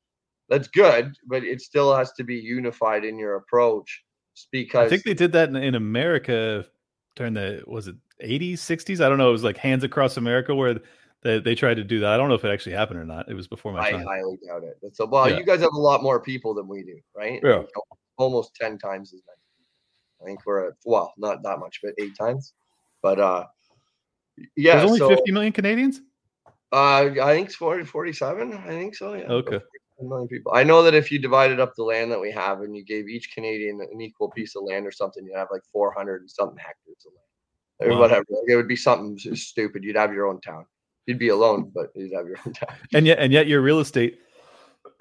that's good, but it still has to be unified in your approach because I think they did that in, in America during the was it 80s, 60s? I don't know. It was like Hands Across America where they, they tried to do that. I don't know if it actually happened or not. It was before my I time. I highly doubt it. So, well, Yeah. you guys have a lot more people than we do, right? Yeah. Almost ten times as many. I think we're at well, not that much, but eight times. But uh, yeah. There's only so, 50 million Canadians. Uh, I think it's 40, 47. I think so. Yeah. Okay. about 47 million people. I know that if you divided up the land that we have and you gave each Canadian an equal piece of land or something, you'd have like 400 and something hectares of land or Wow. whatever. It would be something stupid. You'd have your own town. You'd be alone, but you'd have your own [laughs] town. And yet and yet your real estate [coughs]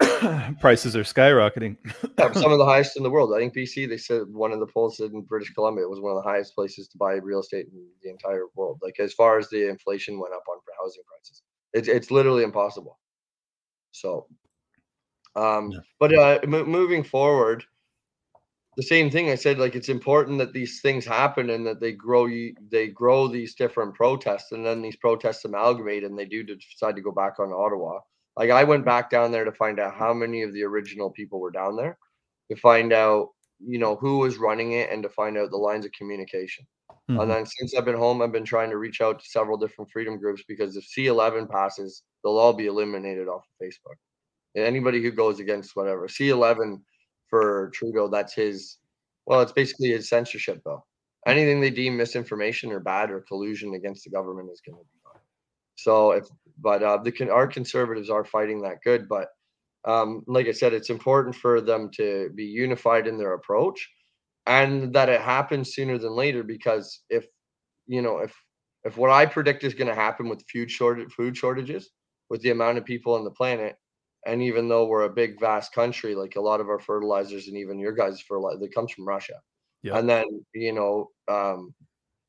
prices are skyrocketing. Yeah, some of the [laughs] highest in the world. I think BC, they said one of the polls said in British Columbia it was one of the highest places to buy real estate in the entire world. Like as far as the inflation went up on for housing prices, it's it's literally impossible. So, um, Yeah. but uh, mo- moving forward, the same thing I said. Like it's important that these things happen and that they grow. You they grow these different protests, and then these protests amalgamate, and they do decide to go back on Ottawa. Like I went back down there to find out how many of the original people were down there, to find out you know who was running it, and to find out the lines of communication. Mhm. And then since I've been home, I've been trying to reach out to several different freedom groups because if C11 passes, they'll all be eliminated off of Facebook. And anybody who goes against whatever C11 for Trudeau, that's his. Well, it's basically his censorship bill. Anything they deem misinformation or bad or collusion against the government is going to be gone. So if, but uh, the our conservatives are fighting that good, but um, like I said, it's important for them to be unified in their approach and that it happens sooner than later because if you know if if what i predict is going to happen with food shortage food shortages with the amount of people on the planet and even though we're a big vast country like a lot of our fertilizers and even your guys fertilizer that comes from russia Yeah. and then you know um,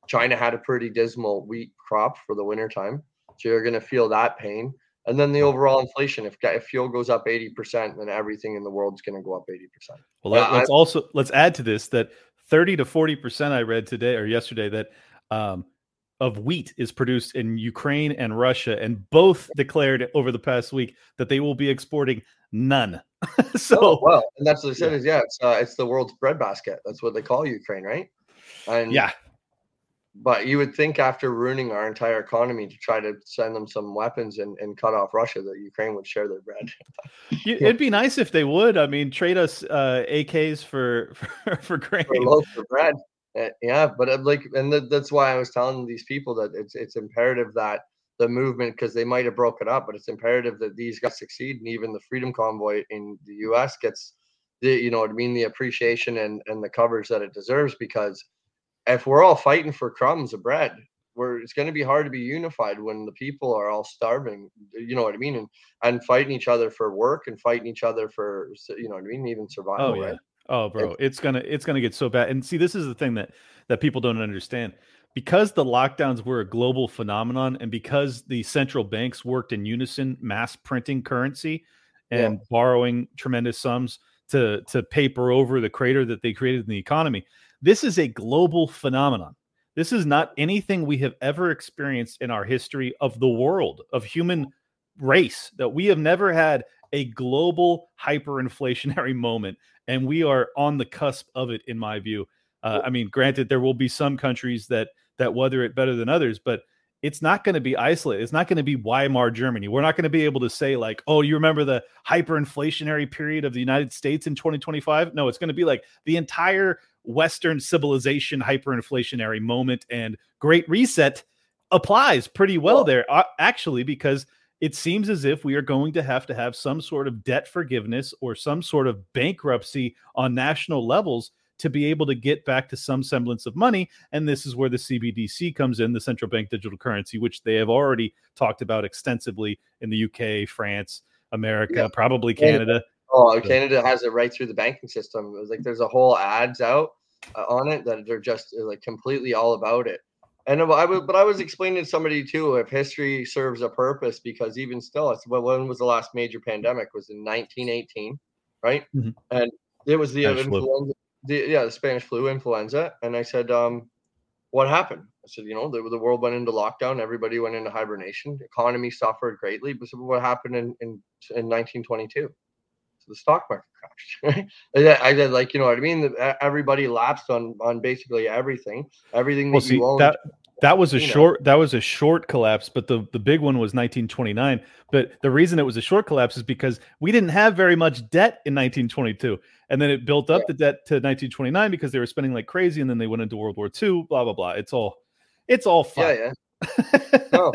china had a pretty dismal wheat crop for the winter time so you're going to feel that pain and then the overall inflation if, if fuel goes up 80% then everything in the world's going to go up 80% Well, let, Yeah, us also let's add to this that 30 to 40 percent I read today or yesterday that um, of wheat is produced in Ukraine and Russia, and both declared over the past week that they will be exporting none. [laughs] so Oh, well, and that's what they said is yeah, it's uh, it's the world's breadbasket. That's what they call Ukraine, right? And yeah, but you would think after ruining our entire economy to try to send them some weapons and, and cut off Russia that Ukraine would share their bread. [laughs] you- it'd be nice if they would. I mean, trade us uh, AKs for [laughs] for, for grain. for of bread. Uh, yeah, but uh, like, and th- that's why I was telling these people that it's it's imperative that the movement, because they might have broken up, but it's imperative that these guys succeed, and even the Freedom Convoy in the U.S. gets the, you know what I mean, the appreciation and and the coverage that it deserves. Because if we're all fighting for crumbs of bread, we're it's going to be hard to be unified when the people are all starving. You know what I mean, and and fighting each other for work and fighting each other for you know what I mean, even survival. Oh yeah. right? Oh, bro, it's gonna it's gonna get so bad. And see, this is the thing that that people don't understand. Because the lockdowns were a global phenomenon, and because the central banks worked in unison, mass printing currency Yeah. and borrowing tremendous sums to to paper over the crater that they created in the economy, this is a global phenomenon. This is not anything we have ever experienced in our history of the world of human race. That we have never had a global hyperinflationary [laughs] moment and we are on the cusp of it in my view uh, i mean granted there will be some countries that that weather it better than others but it's not going to be isolated it's not going to be weimar germany we're not going to be able to say like oh you remember the hyperinflationary period of the united states in 2025 no it's going to be like the entire Western civilization hyperinflationary moment and Great Reset applies pretty well there, uh, actually, because it seems as if we are going to have to have some sort of debt forgiveness or some sort of bankruptcy on national levels to be able to get back to some semblance of money. And this is where the CBDC comes in, the central bank digital currency, which they have already talked about extensively in the UK, France, America, yeah. probably Canada. Oh, Canada has it right through the banking system. It was like there's a whole ads out uh, on it that they're just uh, like completely all about it. And I was, but I was explaining to somebody too, if history serves a purpose, because even still, it's when was the last major pandemic? It was in 1918, right? Mm-hmm. And it was the influenza, the, yeah, the Spanish flu, influenza. And I said, um, what happened? I said, you know, the, the world went into lockdown, everybody went into hibernation, the economy suffered greatly. But what happened in, in, in 1922? The stock market crashed. [laughs] I did like, you know what I mean? Everybody lapsed on on basically everything, everything that well, see, you own. That, that was a short know. that was a short collapse, but the, the big one was 1929. But the reason it was a short collapse is because we didn't have very much debt in 1922. And then it built up yeah. the debt to 1929 because they were spending like crazy, and then they went into World War II, blah blah blah. It's all it's all fun. Yeah, yeah. [laughs] no.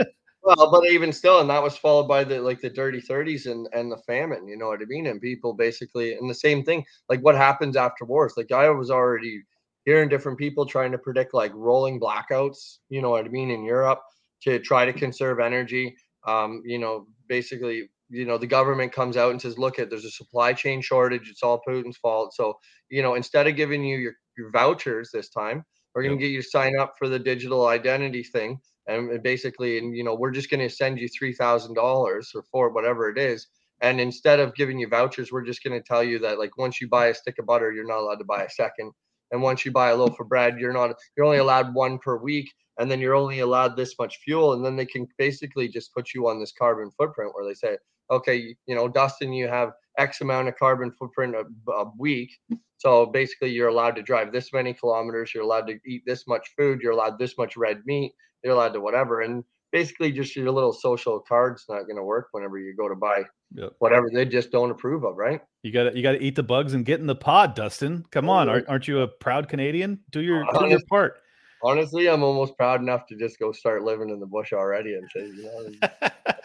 Well, but even still, and that was followed by the like the dirty 30s and and the famine. You know what I mean? And people basically, and the same thing. Like what happens after wars? Like I was already hearing different people trying to predict like rolling blackouts. You know what I mean? In Europe to try to conserve energy. Um, you know, basically, you know, the government comes out and says, "Look, at there's a supply chain shortage. It's all Putin's fault." So, you know, instead of giving you your your vouchers this time, we're going to get you to sign up for the digital identity thing and basically and you know we're just going to send you $3000 or for whatever it is and instead of giving you vouchers we're just going to tell you that like once you buy a stick of butter you're not allowed to buy a second and once you buy a loaf of bread you're not you're only allowed one per week and then you're only allowed this much fuel and then they can basically just put you on this carbon footprint where they say okay you know dustin you have x amount of carbon footprint a, a week so basically you're allowed to drive this many kilometers you're allowed to eat this much food you're allowed this much red meat you're allowed to whatever. And basically, just your little social card's not going to work whenever you go to buy yep. whatever they just don't approve of, right? You got to you got to eat the bugs and get in the pod, Dustin. Come on, aren't, aren't you a proud Canadian? Do your do your part. Honestly, I'm almost proud enough to just go start living in the bush already and say, you know,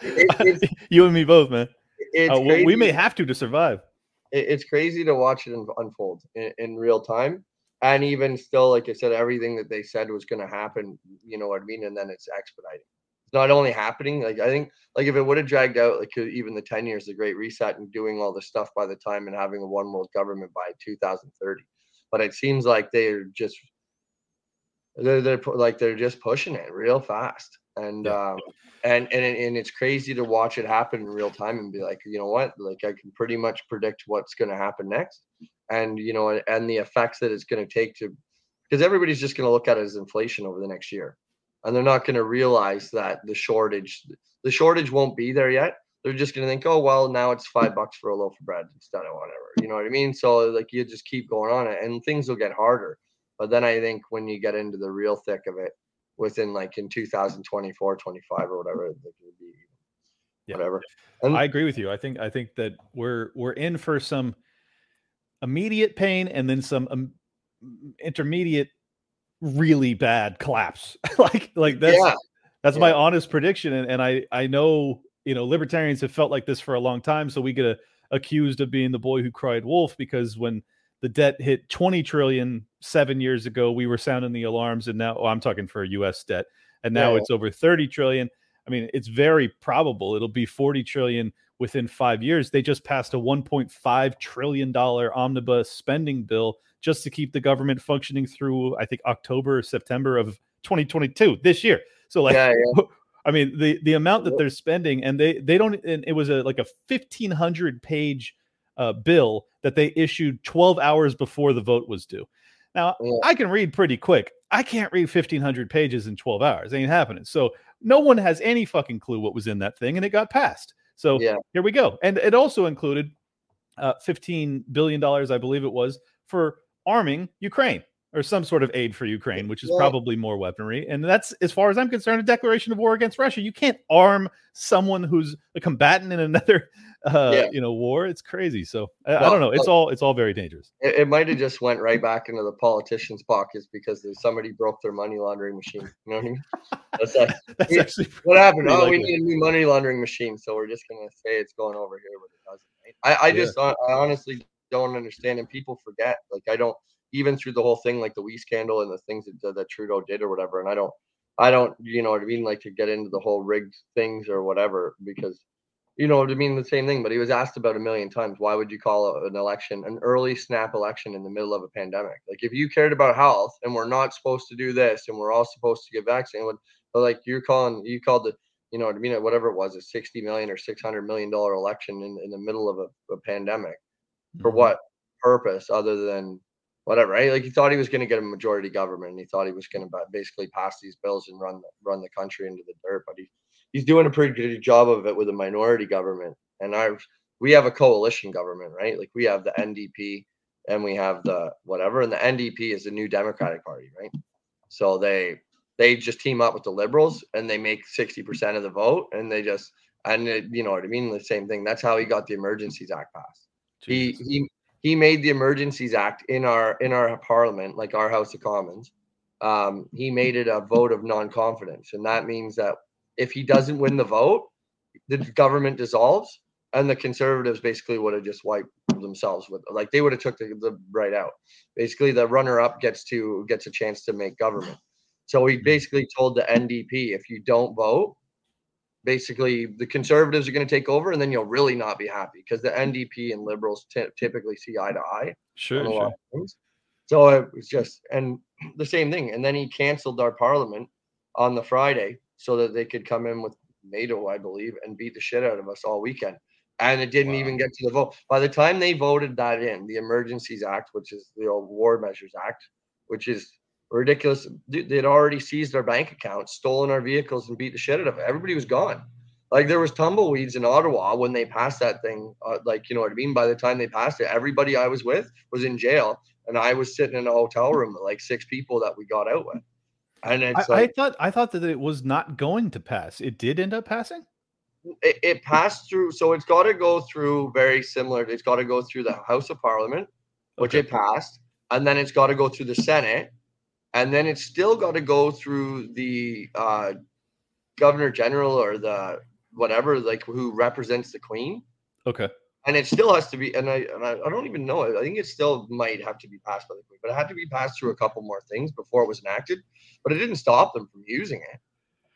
[laughs] it, you and me both, man. Uh, we may have to to survive. it's crazy to watch it unfold in, in real time and even still, like I said, everything that they said was going to happen, you know what I mean? And then it's expediting. It's not only happening, like I think, like if it would have dragged out, like even the 10 years, the Great Reset and doing all this stuff by the time and having a one world government by 2030. But it seems like they're just, they're, they're like, they're just pushing it real fast. And, yeah. um, and, and, and it's crazy to watch it happen in real time and be like, you know what? Like I can pretty much predict what's going to happen next. And you know and the effects that it's going to take to because everybody's just going to look at it as inflation over the next year. And they're not going to realize that the shortage the shortage won't be there yet. They're just going to think oh well now it's five bucks for a loaf of bread instead of whatever. You know what i mean? So like you just keep going on it and things will get harder. But then i think when you get into the real thick of it within like in 2024 25 or whatever it would be yeah. whatever and i agree with you i think i think that we're we're in for some immediate pain and then some um, intermediate really bad collapse [laughs] like like that's yeah. that's yeah. my honest prediction and, and i i know you know libertarians have felt like this for a long time so we get a, accused of being the boy who cried wolf because when the debt hit 20 trillion seven years ago we were sounding the alarms and now oh, i'm talking for us debt and now yeah. it's over 30 trillion i mean it's very probable it'll be 40 trillion within five years. They just passed a $1.5 trillion omnibus spending bill just to keep the government functioning through, I think, October or September of 2022 this year. So, like, yeah, yeah. [laughs] I mean, the the amount that they're spending, and they they don't. And it was a like a 1500 page uh, bill that they issued 12 hours before the vote was due. Now, yeah. I can read pretty quick. I can't read 1500 pages in 12 hours. It ain't happening. So, no one has any fucking clue what was in that thing, and it got passed. So yeah. here we go. And it also included uh, $15 billion, I believe it was, for arming Ukraine. or some sort of aid for Ukraine, which is Well- probably more weaponry. And that's, as far as I'm concerned, a declaration of war against Russia. You can't arm someone who's a combatant in another, uh, Yeah. you know, war. It's crazy. So I, I don't know. It's well- all it's all very dangerous. It, it might have just went right back into the politicians' pockets because there's somebody broke their money laundering machine. You know what I mean? That's like [laughs] That's Yeah. actually what happened. Oh, we need a new money laundering machine, so we're just gonna say it's going over here, but it doesn't. Right? I, I Yeah. just I, I honestly don't understand, and people forget. Like I don't even through the whole thing, like the WE scandal and the things that, that Trudeau did or whatever. And I don't, I don't, you know what I mean, like to get into the whole rigged things or whatever because. You know I mean? The same thing, but he was asked about a million times. Why would you call an election an early snap election in the middle of a pandemic? Like, if you cared about health and we're not supposed to do this and we're all supposed to get vaccinated, but like you're calling, you called the you know I mean, whatever it was, a 60 million or 600 million dollar election in, in the middle of a, a pandemic for Mhm. what purpose other than whatever, right? Like he thought he was going to get a majority government and he thought he was going to basically pass these bills and run run the country into the dirt, but he, he's doing a pretty good job of it with a minority government. And our, we have a coalition government, right? Like we have the NDP and we have the whatever, and the NDP is the new Democratic Party, right? So they they just team up with the liberals and they make 60% of the vote and they just and it, you know what I mean the same thing that's how he got the emergencies act passed he he he made the emergencies act in our in our parliament like our house of commons um he made it a vote of non-confidence and that means that if he doesn't win the vote the government dissolves and the conservatives basically would have just wiped themselves with like they would have took the, the right out basically the runner up gets to gets a chance to make government so he hmm. basically told the ndp if you don't vote basically the conservatives are going to take over and then you'll really not be happy because the ndp and liberals ty- typically see eye to eye sure, on a lot sure. So it was just and the same thing. And then he canceled our parliament on the Friday so that they could come in with NATO, I believe, and beat the shit out of us all weekend. And it didn't Wow. even get to the vote. By the time they voted that in, the Emergencies Act, which is the old War Measures Act, which is ridiculous. They- They'd already seized our bank accounts, stolen our vehicles, and beat the shit out of it. Everybody was gone. Like there was tumbleweeds in Ottawa when they passed that thing. Uh, like you know what I mean. By the time they passed it, everybody I was with was in jail, and I was sitting in a hotel room with like six people that we got out with. And it's I, I thought I thought that it was not going to pass. It did end up passing. it, it passed through. So it's got to go through very similar. It's got to go through the House of Parliament, which Okay. it passed, and then it's got to go through the Senate, and then it's still got to go through the uh, Governor General or the whatever, like who represents the Queen. Okay. And it still has to be and I, and I I don't even know I think it still might have to be passed by the queen but it had to be passed through a couple more things before it was enacted but it didn't stop them from using it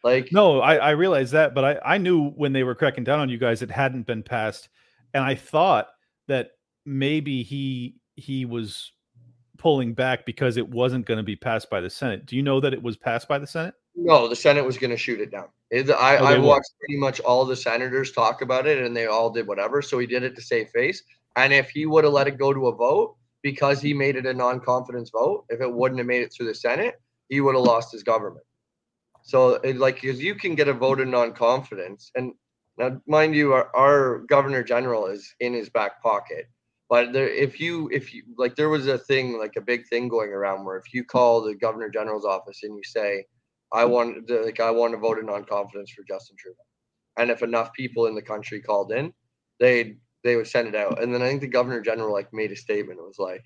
like No, I, I realized that, but I, I knew when they were cracking down on you guys, it hadn't been passed, and I thought that maybe he he was pulling back because it wasn't going to be passed by the Senate. Do you know that it was passed by the Senate? No the senate was going to shoot it down. It, I, Oh, I watched pretty much all the senators talk about it and they all did whatever so he did it to save face. And if he would have let it go to a vote because he made it a non-confidence vote if it wouldn't have made it through the senate he would have lost his government. So, it, like, because you can get a vote of non-confidence, and now, mind you, our, our governor general is in his back pocket. But there, if you, if you, like, there was a thing, like a big thing going around where if you call the governor general's office and you say, "I want, to, like, I want to vote of non-confidence for Justin Trudeau," and if enough people in the country called in, they they would send it out. And then I think the governor general like made a statement. It was like,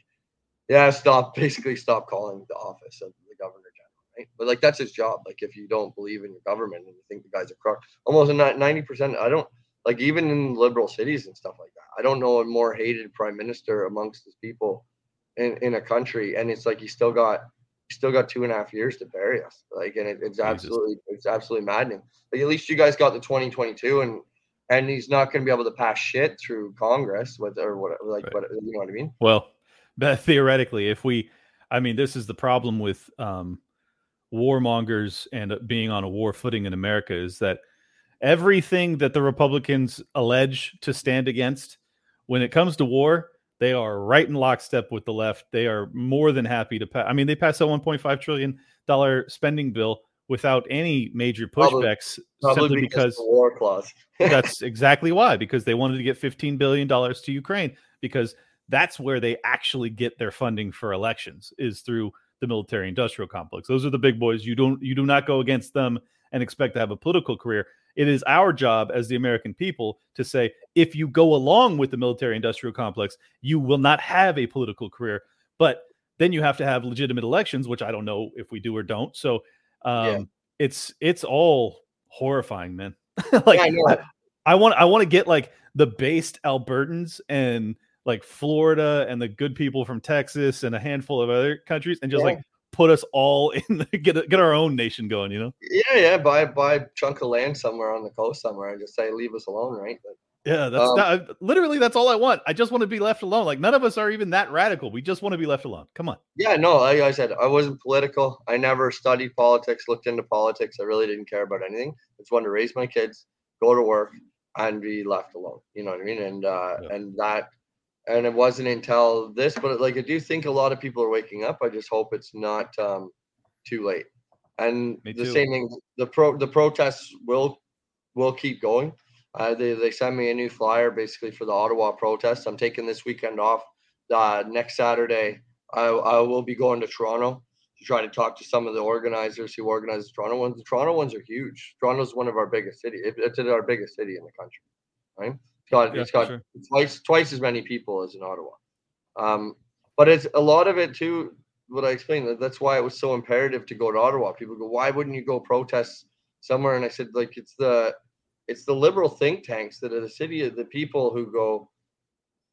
"Yeah, stop, [laughs] basically stop calling the office of the governor general." Right? But like that's his job. Like if you don't believe in your government and you think the guy's a crook, almost ninety percent. I don't like even in liberal cities and stuff like that. I don't know a more hated prime minister amongst his people in, in a country, and it's like he still got still got two and a half years to bury us. Like, and it, it's absolutely it's absolutely maddening. Like at least you guys got the twenty twenty two, and and he's not going to be able to pass shit through Congress with or whatever. Like Right. what you know what I mean? Well, [laughs] but theoretically, if we, I mean, this is the problem with um, warmongers and being on a war footing in America is that everything that the Republicans allege to stand against, when it comes to war, they are right in lockstep with the left. They are more than happy to pass. I mean, they passed a 1.5 trillion dollar spending bill without any major pushbacks, Probably simply because, because the war clause. [laughs] that's exactly why because they wanted to get 15 billion dollars to Ukraine because that's where they actually get their funding for elections is through the military industrial complex. Those are the big boys. You don't you do not go against them and expect to have a political career. It is our job as the American people to say if you go along with the military industrial complex, you will not have a political career. But then you have to have legitimate elections, which I don't know if we do or don't. So um, yeah. it's it's all horrifying, man. [laughs] like yeah, I, I want I want to get like the based Albertans and like Florida and the good people from Texas and a handful of other countries and just yeah. like put us all [laughs] in the, get get our own nation going, you know? Yeah, yeah. Buy buy a chunk of land somewhere on the coast somewhere and just say leave us alone, right? But, yeah, that's um, not, literally that's all I want. I just want to be left alone. Like none of us are even that radical. We just want to be left alone. Come on. Yeah, no, like I said, I wasn't political. I never studied politics, looked into politics. I really didn't care about anything. I just wanted to raise my kids, go to work, and be left alone. You know what I mean? And uh, yeah. and that and it wasn't until this, but like I do think a lot of people are waking up. I just hope it's not um, too late. And Me the too. same thing, the pro the protests will will keep going. Uh, they they sent me a new flyer basically for the Ottawa protest. I'm taking this weekend off. Uh, next Saturday, I, I will be going to Toronto to try to talk to some of the organizers who organize the Toronto ones. The Toronto ones are huge. Toronto's one of our biggest cities. It's our biggest city in the country, right? It's got yeah, it's got sure. twice twice as many people as in Ottawa. Um, but it's a lot of it too. What I explained that's why it was so imperative to go to Ottawa. People go, why wouldn't you go protest somewhere? And I said, like it's the it's the liberal think tanks that are the city of the people who go.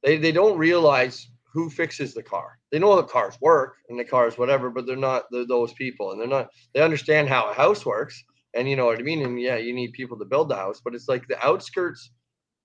They they don't realize who fixes the car. They know the cars work and the cars whatever, but they're not they're those people, and they're not. They understand how a house works, and you know what I mean. And yeah, you need people to build the house, but it's like the outskirts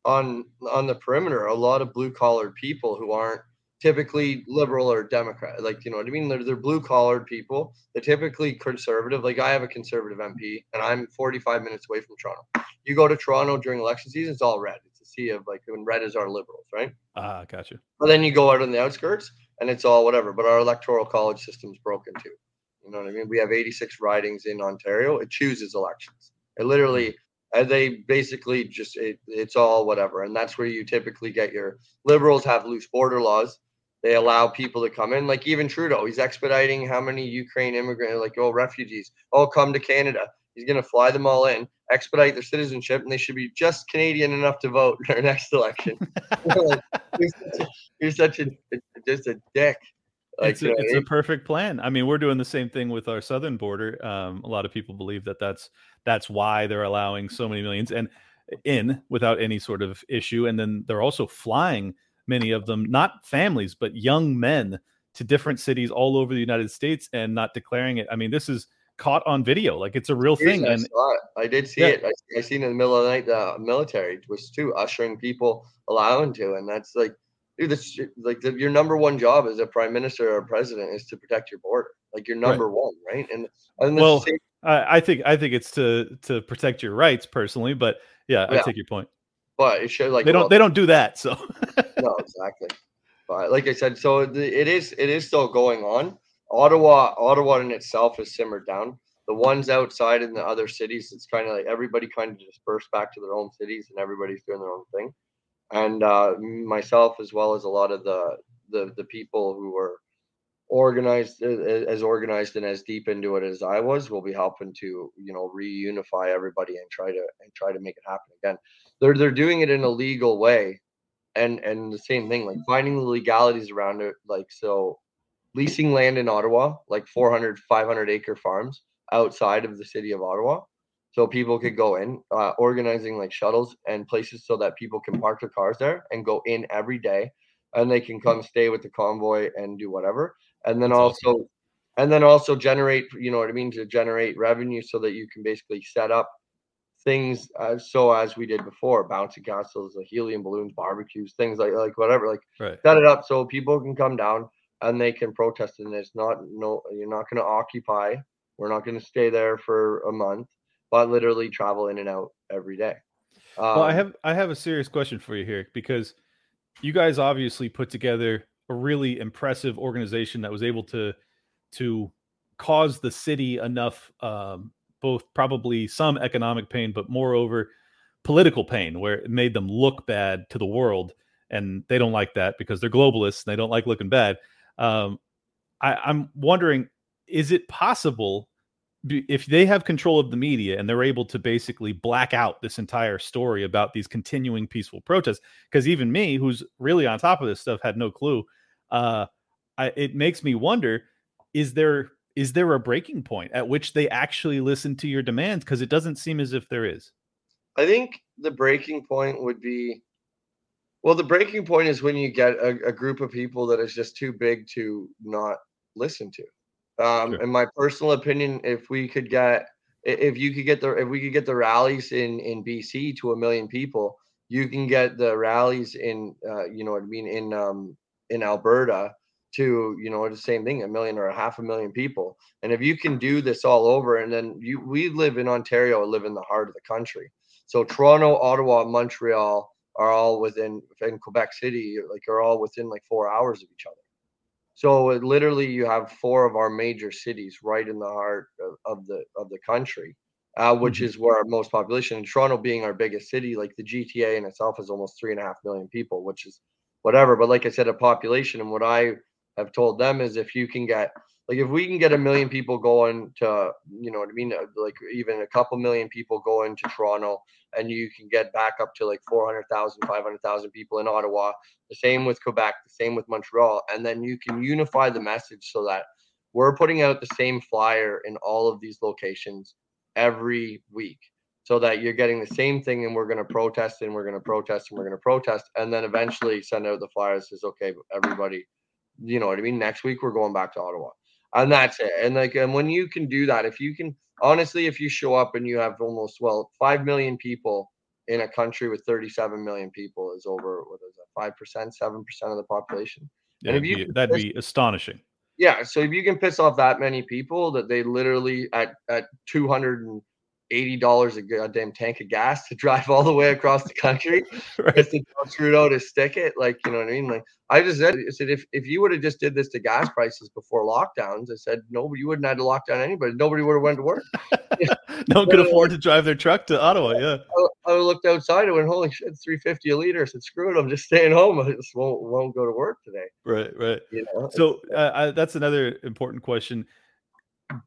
on on the perimeter a lot of blue collared people who aren't typically liberal or democrat like you know what i mean? They're, they're blue collared people. They're typically conservative. Like i have a conservative mp and i'm 45 minutes away from toronto. You go to toronto during election season it's all red. It's a sea of like when red is our liberals right? Ah uh, gotcha. But then you go out on the outskirts and it's all whatever but our electoral college system's broken too. You know what i mean? We have 86 ridings in ontario. It chooses elections. It literally and they basically just it, it's all whatever. And that's where you typically get your liberals have loose border laws. They allow people to come in like even trudeau he's expediting how many ukraine immigrants like oh refugees all come to canada. He's going to fly them all in expedite their citizenship and they should be just canadian enough to vote [laughs] in our next election. [laughs] You're such, a, you're such a, just a dick like, it's, a, it's a, perfect plan. I mean, we're doing the same thing with our southern border. Um, a lot of people believe that that's that's why they're allowing so many millions and in without any sort of issue. And then they're also flying many of them, not families, but young men to different cities all over the United States and not declaring it. I mean, this is caught on video. Like it's a real thing. I and I did see yeah. it. I, I seen in the middle of the night the military was too ushering people allowing to, and that's like dude, this like the, your number one job as a prime minister or president is to protect your border. Like your number right. one, right? And, and well, same- I think I think it's to to protect your rights personally, but yeah, yeah. I take your point. But it should like they don't well, they don't do that. So no, [laughs] exactly. But like I said, so the, it is it is still going on. Ottawa, Ottawa in itself has simmered down. The ones outside in the other cities, it's kind of like everybody kind of dispersed back to their own cities, and everybody's doing their own thing and uh, myself as well as a lot of the the, the people who were organized as organized and as deep into it as I was will be helping to you know reunify everybody and try to and try to make it happen again. They're they're doing it in a legal way, and and the same thing like finding the legalities around it. Like so, leasing land in Ottawa, like 400 500 acre farms outside of the city of Ottawa, so people could go in, uh, organizing like shuttles and places so that people can park their cars there and go in every day, and they can come stay with the convoy and do whatever, and then That's also, awesome. and then also generate, you know what I mean, to generate revenue so that you can basically set up things as so as we did before, bouncy castles, like helium balloons, barbecues, things like like whatever, like right. set it up so people can come down and they can protest, and it's not no, you're not going to occupy. We're not going to stay there for a month but literally travel in and out every day. Um, well, I um, have I have a serious question for you here because you guys obviously put together a really impressive organization that was able to to cause the city enough um, both probably some economic pain, but moreover political pain, where it made them look bad to the world, and they don't like that because they're globalists and they don't like looking bad. Um, I, I'm wondering is it possible if they have control of the media and they're able to basically black out this entire story about these continuing peaceful protests because even me who's really on top of this stuff had no clue uh I, it makes me wonder is there is there a breaking point at which they actually listen to your demands? Because it doesn't seem as if there is. I think the breaking point would be well the breaking point is when you get a, a group of people that is just too big to not listen to um, sure. In my personal opinion, if we could get, if you could get the, if we could get the rallies in in BC to a million people, you can get the rallies in, uh, you know what I mean, in um, in Alberta to you know the same thing, a million or a half a million people. And if you can do this all over, and then you, we live in Ontario, live in the heart of the country. So Toronto, Ottawa, Montreal are all within, in Quebec City, like are all within like four hours of each other. So literally, you have four of our major cities right in the heart of, of the of the country, uh, which mm-hmm. is where our most population. And Toronto being our biggest city, like the GTA in itself is almost three and a half million people, which is whatever. But like I said, a population, and what I have told them is if you can get like if we can get a million people going to you know what i mean uh, like even a couple million people going to toronto and you can get back up to like 400000 500000 people in ottawa the same with quebec the same with montreal and then you can unify the message so that we're putting out the same flyer in all of these locations every week so that you're getting the same thing and we're going to protest and we're going to protest and we're going to protest and then eventually send out the flyers says okay everybody you know what i mean next week we're going back to ottawa and that's it. And like, and when you can do that, if you can honestly, if you show up and you have almost well five million people in a country with 37 million people, is over what is that five percent, seven percent of the population. Yeah, and if you that'd piss, be astonishing. Yeah, so if you can piss off that many people that they literally at at 200 and eighty dollars a goddamn tank of gas to drive all the way across the country [laughs] right. just to tell Trudeau to stick it. Like, you know what I mean? Like I just said, I said if, if you would have just did this to gas prices before lockdowns, I said nobody you wouldn't have to lock down anybody. Nobody would have went to work. [laughs] no one could afford to drive their truck to Ottawa. [laughs] Yeah. I, I looked outside and went, holy shit, three fifty a liter. I said, screw it, I'm just staying home. I just won't won't go to work today. Right, right. You know? So uh, I, that's another important question.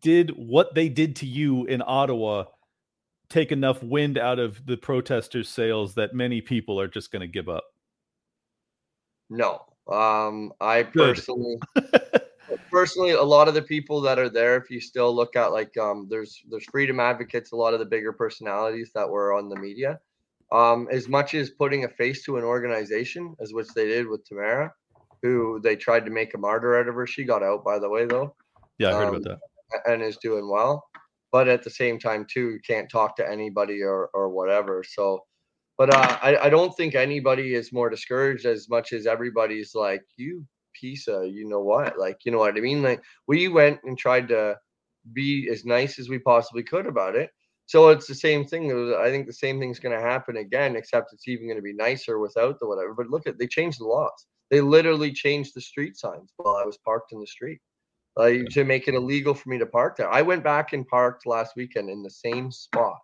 Did what they did to you in Ottawa take enough wind out of the protesters' sails that many people are just going to give up? No. Um, I personally, [laughs] personally, a lot of the people that are there, if you still look at like, um, there's there's freedom advocates, a lot of the bigger personalities that were on the media. Um, as much as putting a face to an organization, as which they did with Tamara, who they tried to make a martyr out of her. She got out, by the way, though. Yeah, I heard um, about that. And is doing well but at the same time too you can't talk to anybody or or whatever so but uh, I, I don't think anybody is more discouraged as much as everybody's like you of you know what? Like you know what i mean? Like we went and tried to be as nice as we possibly could about it so it's the same thing i think the same thing's going to happen again except it's even going to be nicer without the whatever but look at they changed the laws. They literally changed the street signs while i was parked in the street uh, to make it illegal for me to park there. I went back and parked last weekend in the same spot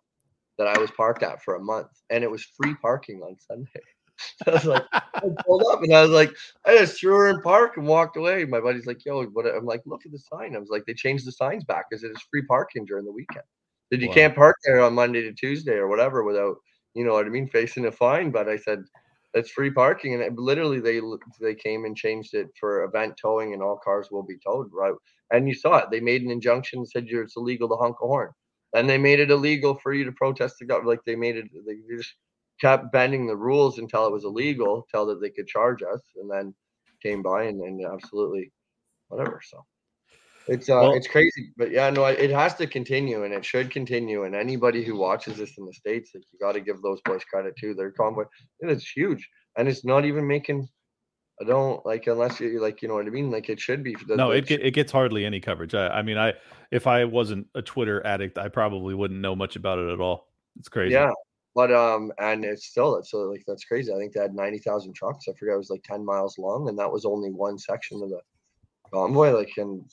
that I was parked at for a month, and it was free parking on Sunday. [laughs] I was like, I pulled up and I was like, I just threw her in park and walked away. My buddy's like, yo, what? I'm like, look at the sign. I was like, they changed the signs back because it is free parking during the weekend. That you wow. can't park there on Monday to Tuesday or whatever without, you know what I mean, facing a fine. But I said, it's free parking, and it, literally they they came and changed it for event towing, and all cars will be towed. Right, and you saw it. They made an injunction said you're it's illegal to honk a horn, and they made it illegal for you to protest the government. Like they made it, they just kept bending the rules until it was illegal, until that they could charge us, and then came by and, and absolutely whatever. So it's uh well, it's crazy, but yeah, no, it has to continue and it should continue. And anybody who watches this in the states, like you got to give those boys credit too. Their convoy, and it's huge, and it's not even making. I don't like unless you like, you know what I mean. Like it should be. The, no, it get, it gets hardly any coverage. I, I mean, I if I wasn't a Twitter addict, I probably wouldn't know much about it at all. It's crazy. Yeah, but um, and it's still it's so like that's crazy. I think they had ninety thousand trucks. I forget it was like ten miles long, and that was only one section of the convoy. Like, and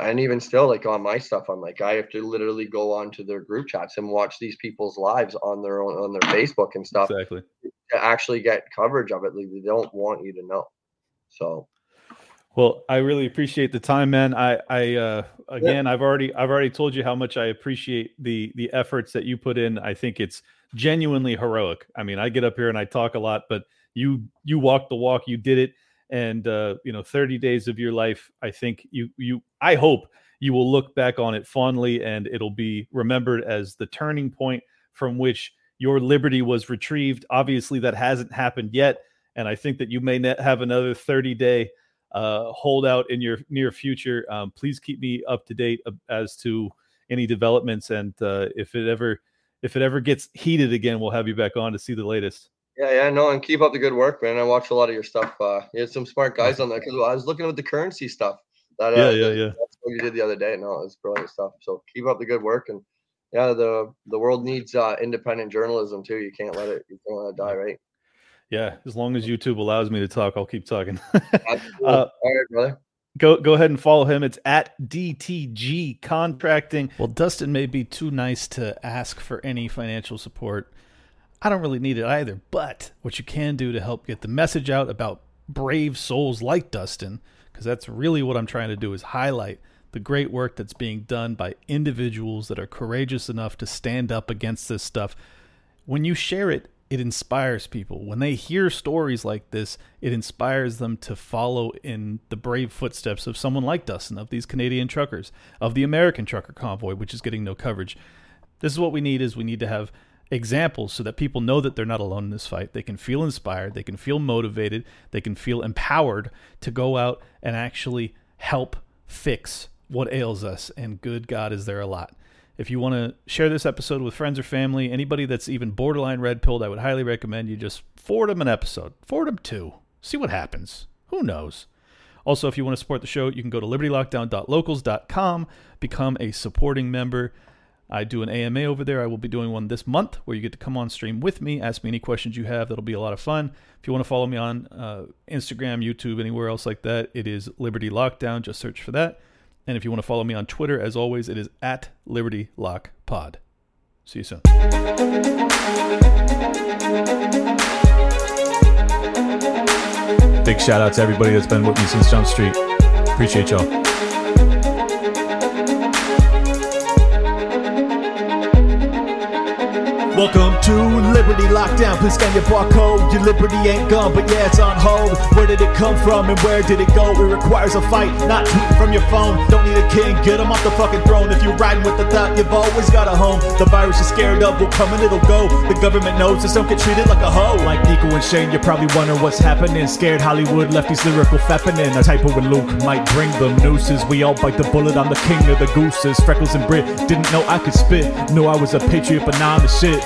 and even still like on my stuff i'm like i have to literally go onto their group chats and watch these people's lives on their own on their facebook and stuff exactly to actually get coverage of it like they don't want you to know so Well, I really appreciate the time, man. I, I, uh, again, yeah. I've already, I've already told you how much I appreciate the, the efforts that you put in. I think it's genuinely heroic. I mean, I get up here and I talk a lot, but you, you walk the walk, you did it. And, uh, you know, 30 days of your life, I think you, you, I hope you will look back on it fondly and it'll be remembered as the turning point from which your liberty was retrieved. Obviously, that hasn't happened yet. And I think that you may have another 30 day, uh, holdout in your near future. Um, please keep me up to date as to any developments, and uh, if it ever if it ever gets heated again, we'll have you back on to see the latest. Yeah, yeah, no, and keep up the good work, man. I watch a lot of your stuff. Uh, you had some smart guys on there because I was looking at the currency stuff. That, uh, yeah, yeah, yeah. That's what you did the other day. No, it's brilliant stuff. So keep up the good work, and yeah, the the world needs uh, independent journalism too. You can't let it you can't let it die, right? Yeah, as long as YouTube allows me to talk, I'll keep talking. [laughs] uh, All right, brother. Go go ahead and follow him. It's at DTG Contracting. Well, Dustin may be too nice to ask for any financial support. I don't really need it either, but what you can do to help get the message out about brave souls like Dustin, because that's really what I'm trying to do is highlight the great work that's being done by individuals that are courageous enough to stand up against this stuff. When you share it, it inspires people. When they hear stories like this, it inspires them to follow in the brave footsteps of someone like Dustin, of these Canadian truckers, of the American trucker convoy, which is getting no coverage. This is what we need is we need to have examples so that people know that they're not alone in this fight. They can feel inspired, they can feel motivated, they can feel empowered to go out and actually help fix what ails us. And good God, is there a lot. If you want to share this episode with friends or family, anybody that's even borderline red pilled, I would highly recommend you just forward them an episode. Forward them two. See what happens. Who knows? Also, if you want to support the show, you can go to libertylockdown.locals.com, become a supporting member. I do an AMA over there. I will be doing one this month where you get to come on stream with me, ask me any questions you have. That'll be a lot of fun. If you want to follow me on uh, Instagram, YouTube, anywhere else like that, it is Liberty Lockdown. Just search for that. And if you want to follow me on Twitter, as always, it is at Liberty Lock Pod. See you soon. Big shout out to everybody that's been with me since Jump Street. Appreciate y'all. Welcome to Liberty Lockdown. Please scan your barcode. Your liberty ain't gone, but yeah, it's on hold. Where did it come from and where did it go? It requires a fight, not tweeting from your phone. Don't need a king, get him off the fucking throne. If you're riding with the thought, you've always got a home. The virus you're scared of will come and it'll go. The government knows this don't get treated like a hoe. Like Nico and Shane, you're probably wondering what's happening. Scared Hollywood left these lyrical fapping in. A typo with Luke might bring them nooses. We all bite the bullet, I'm the king of the gooses. Freckles and Brit didn't know I could spit. Knew I was a patriot, but now I'm the shit.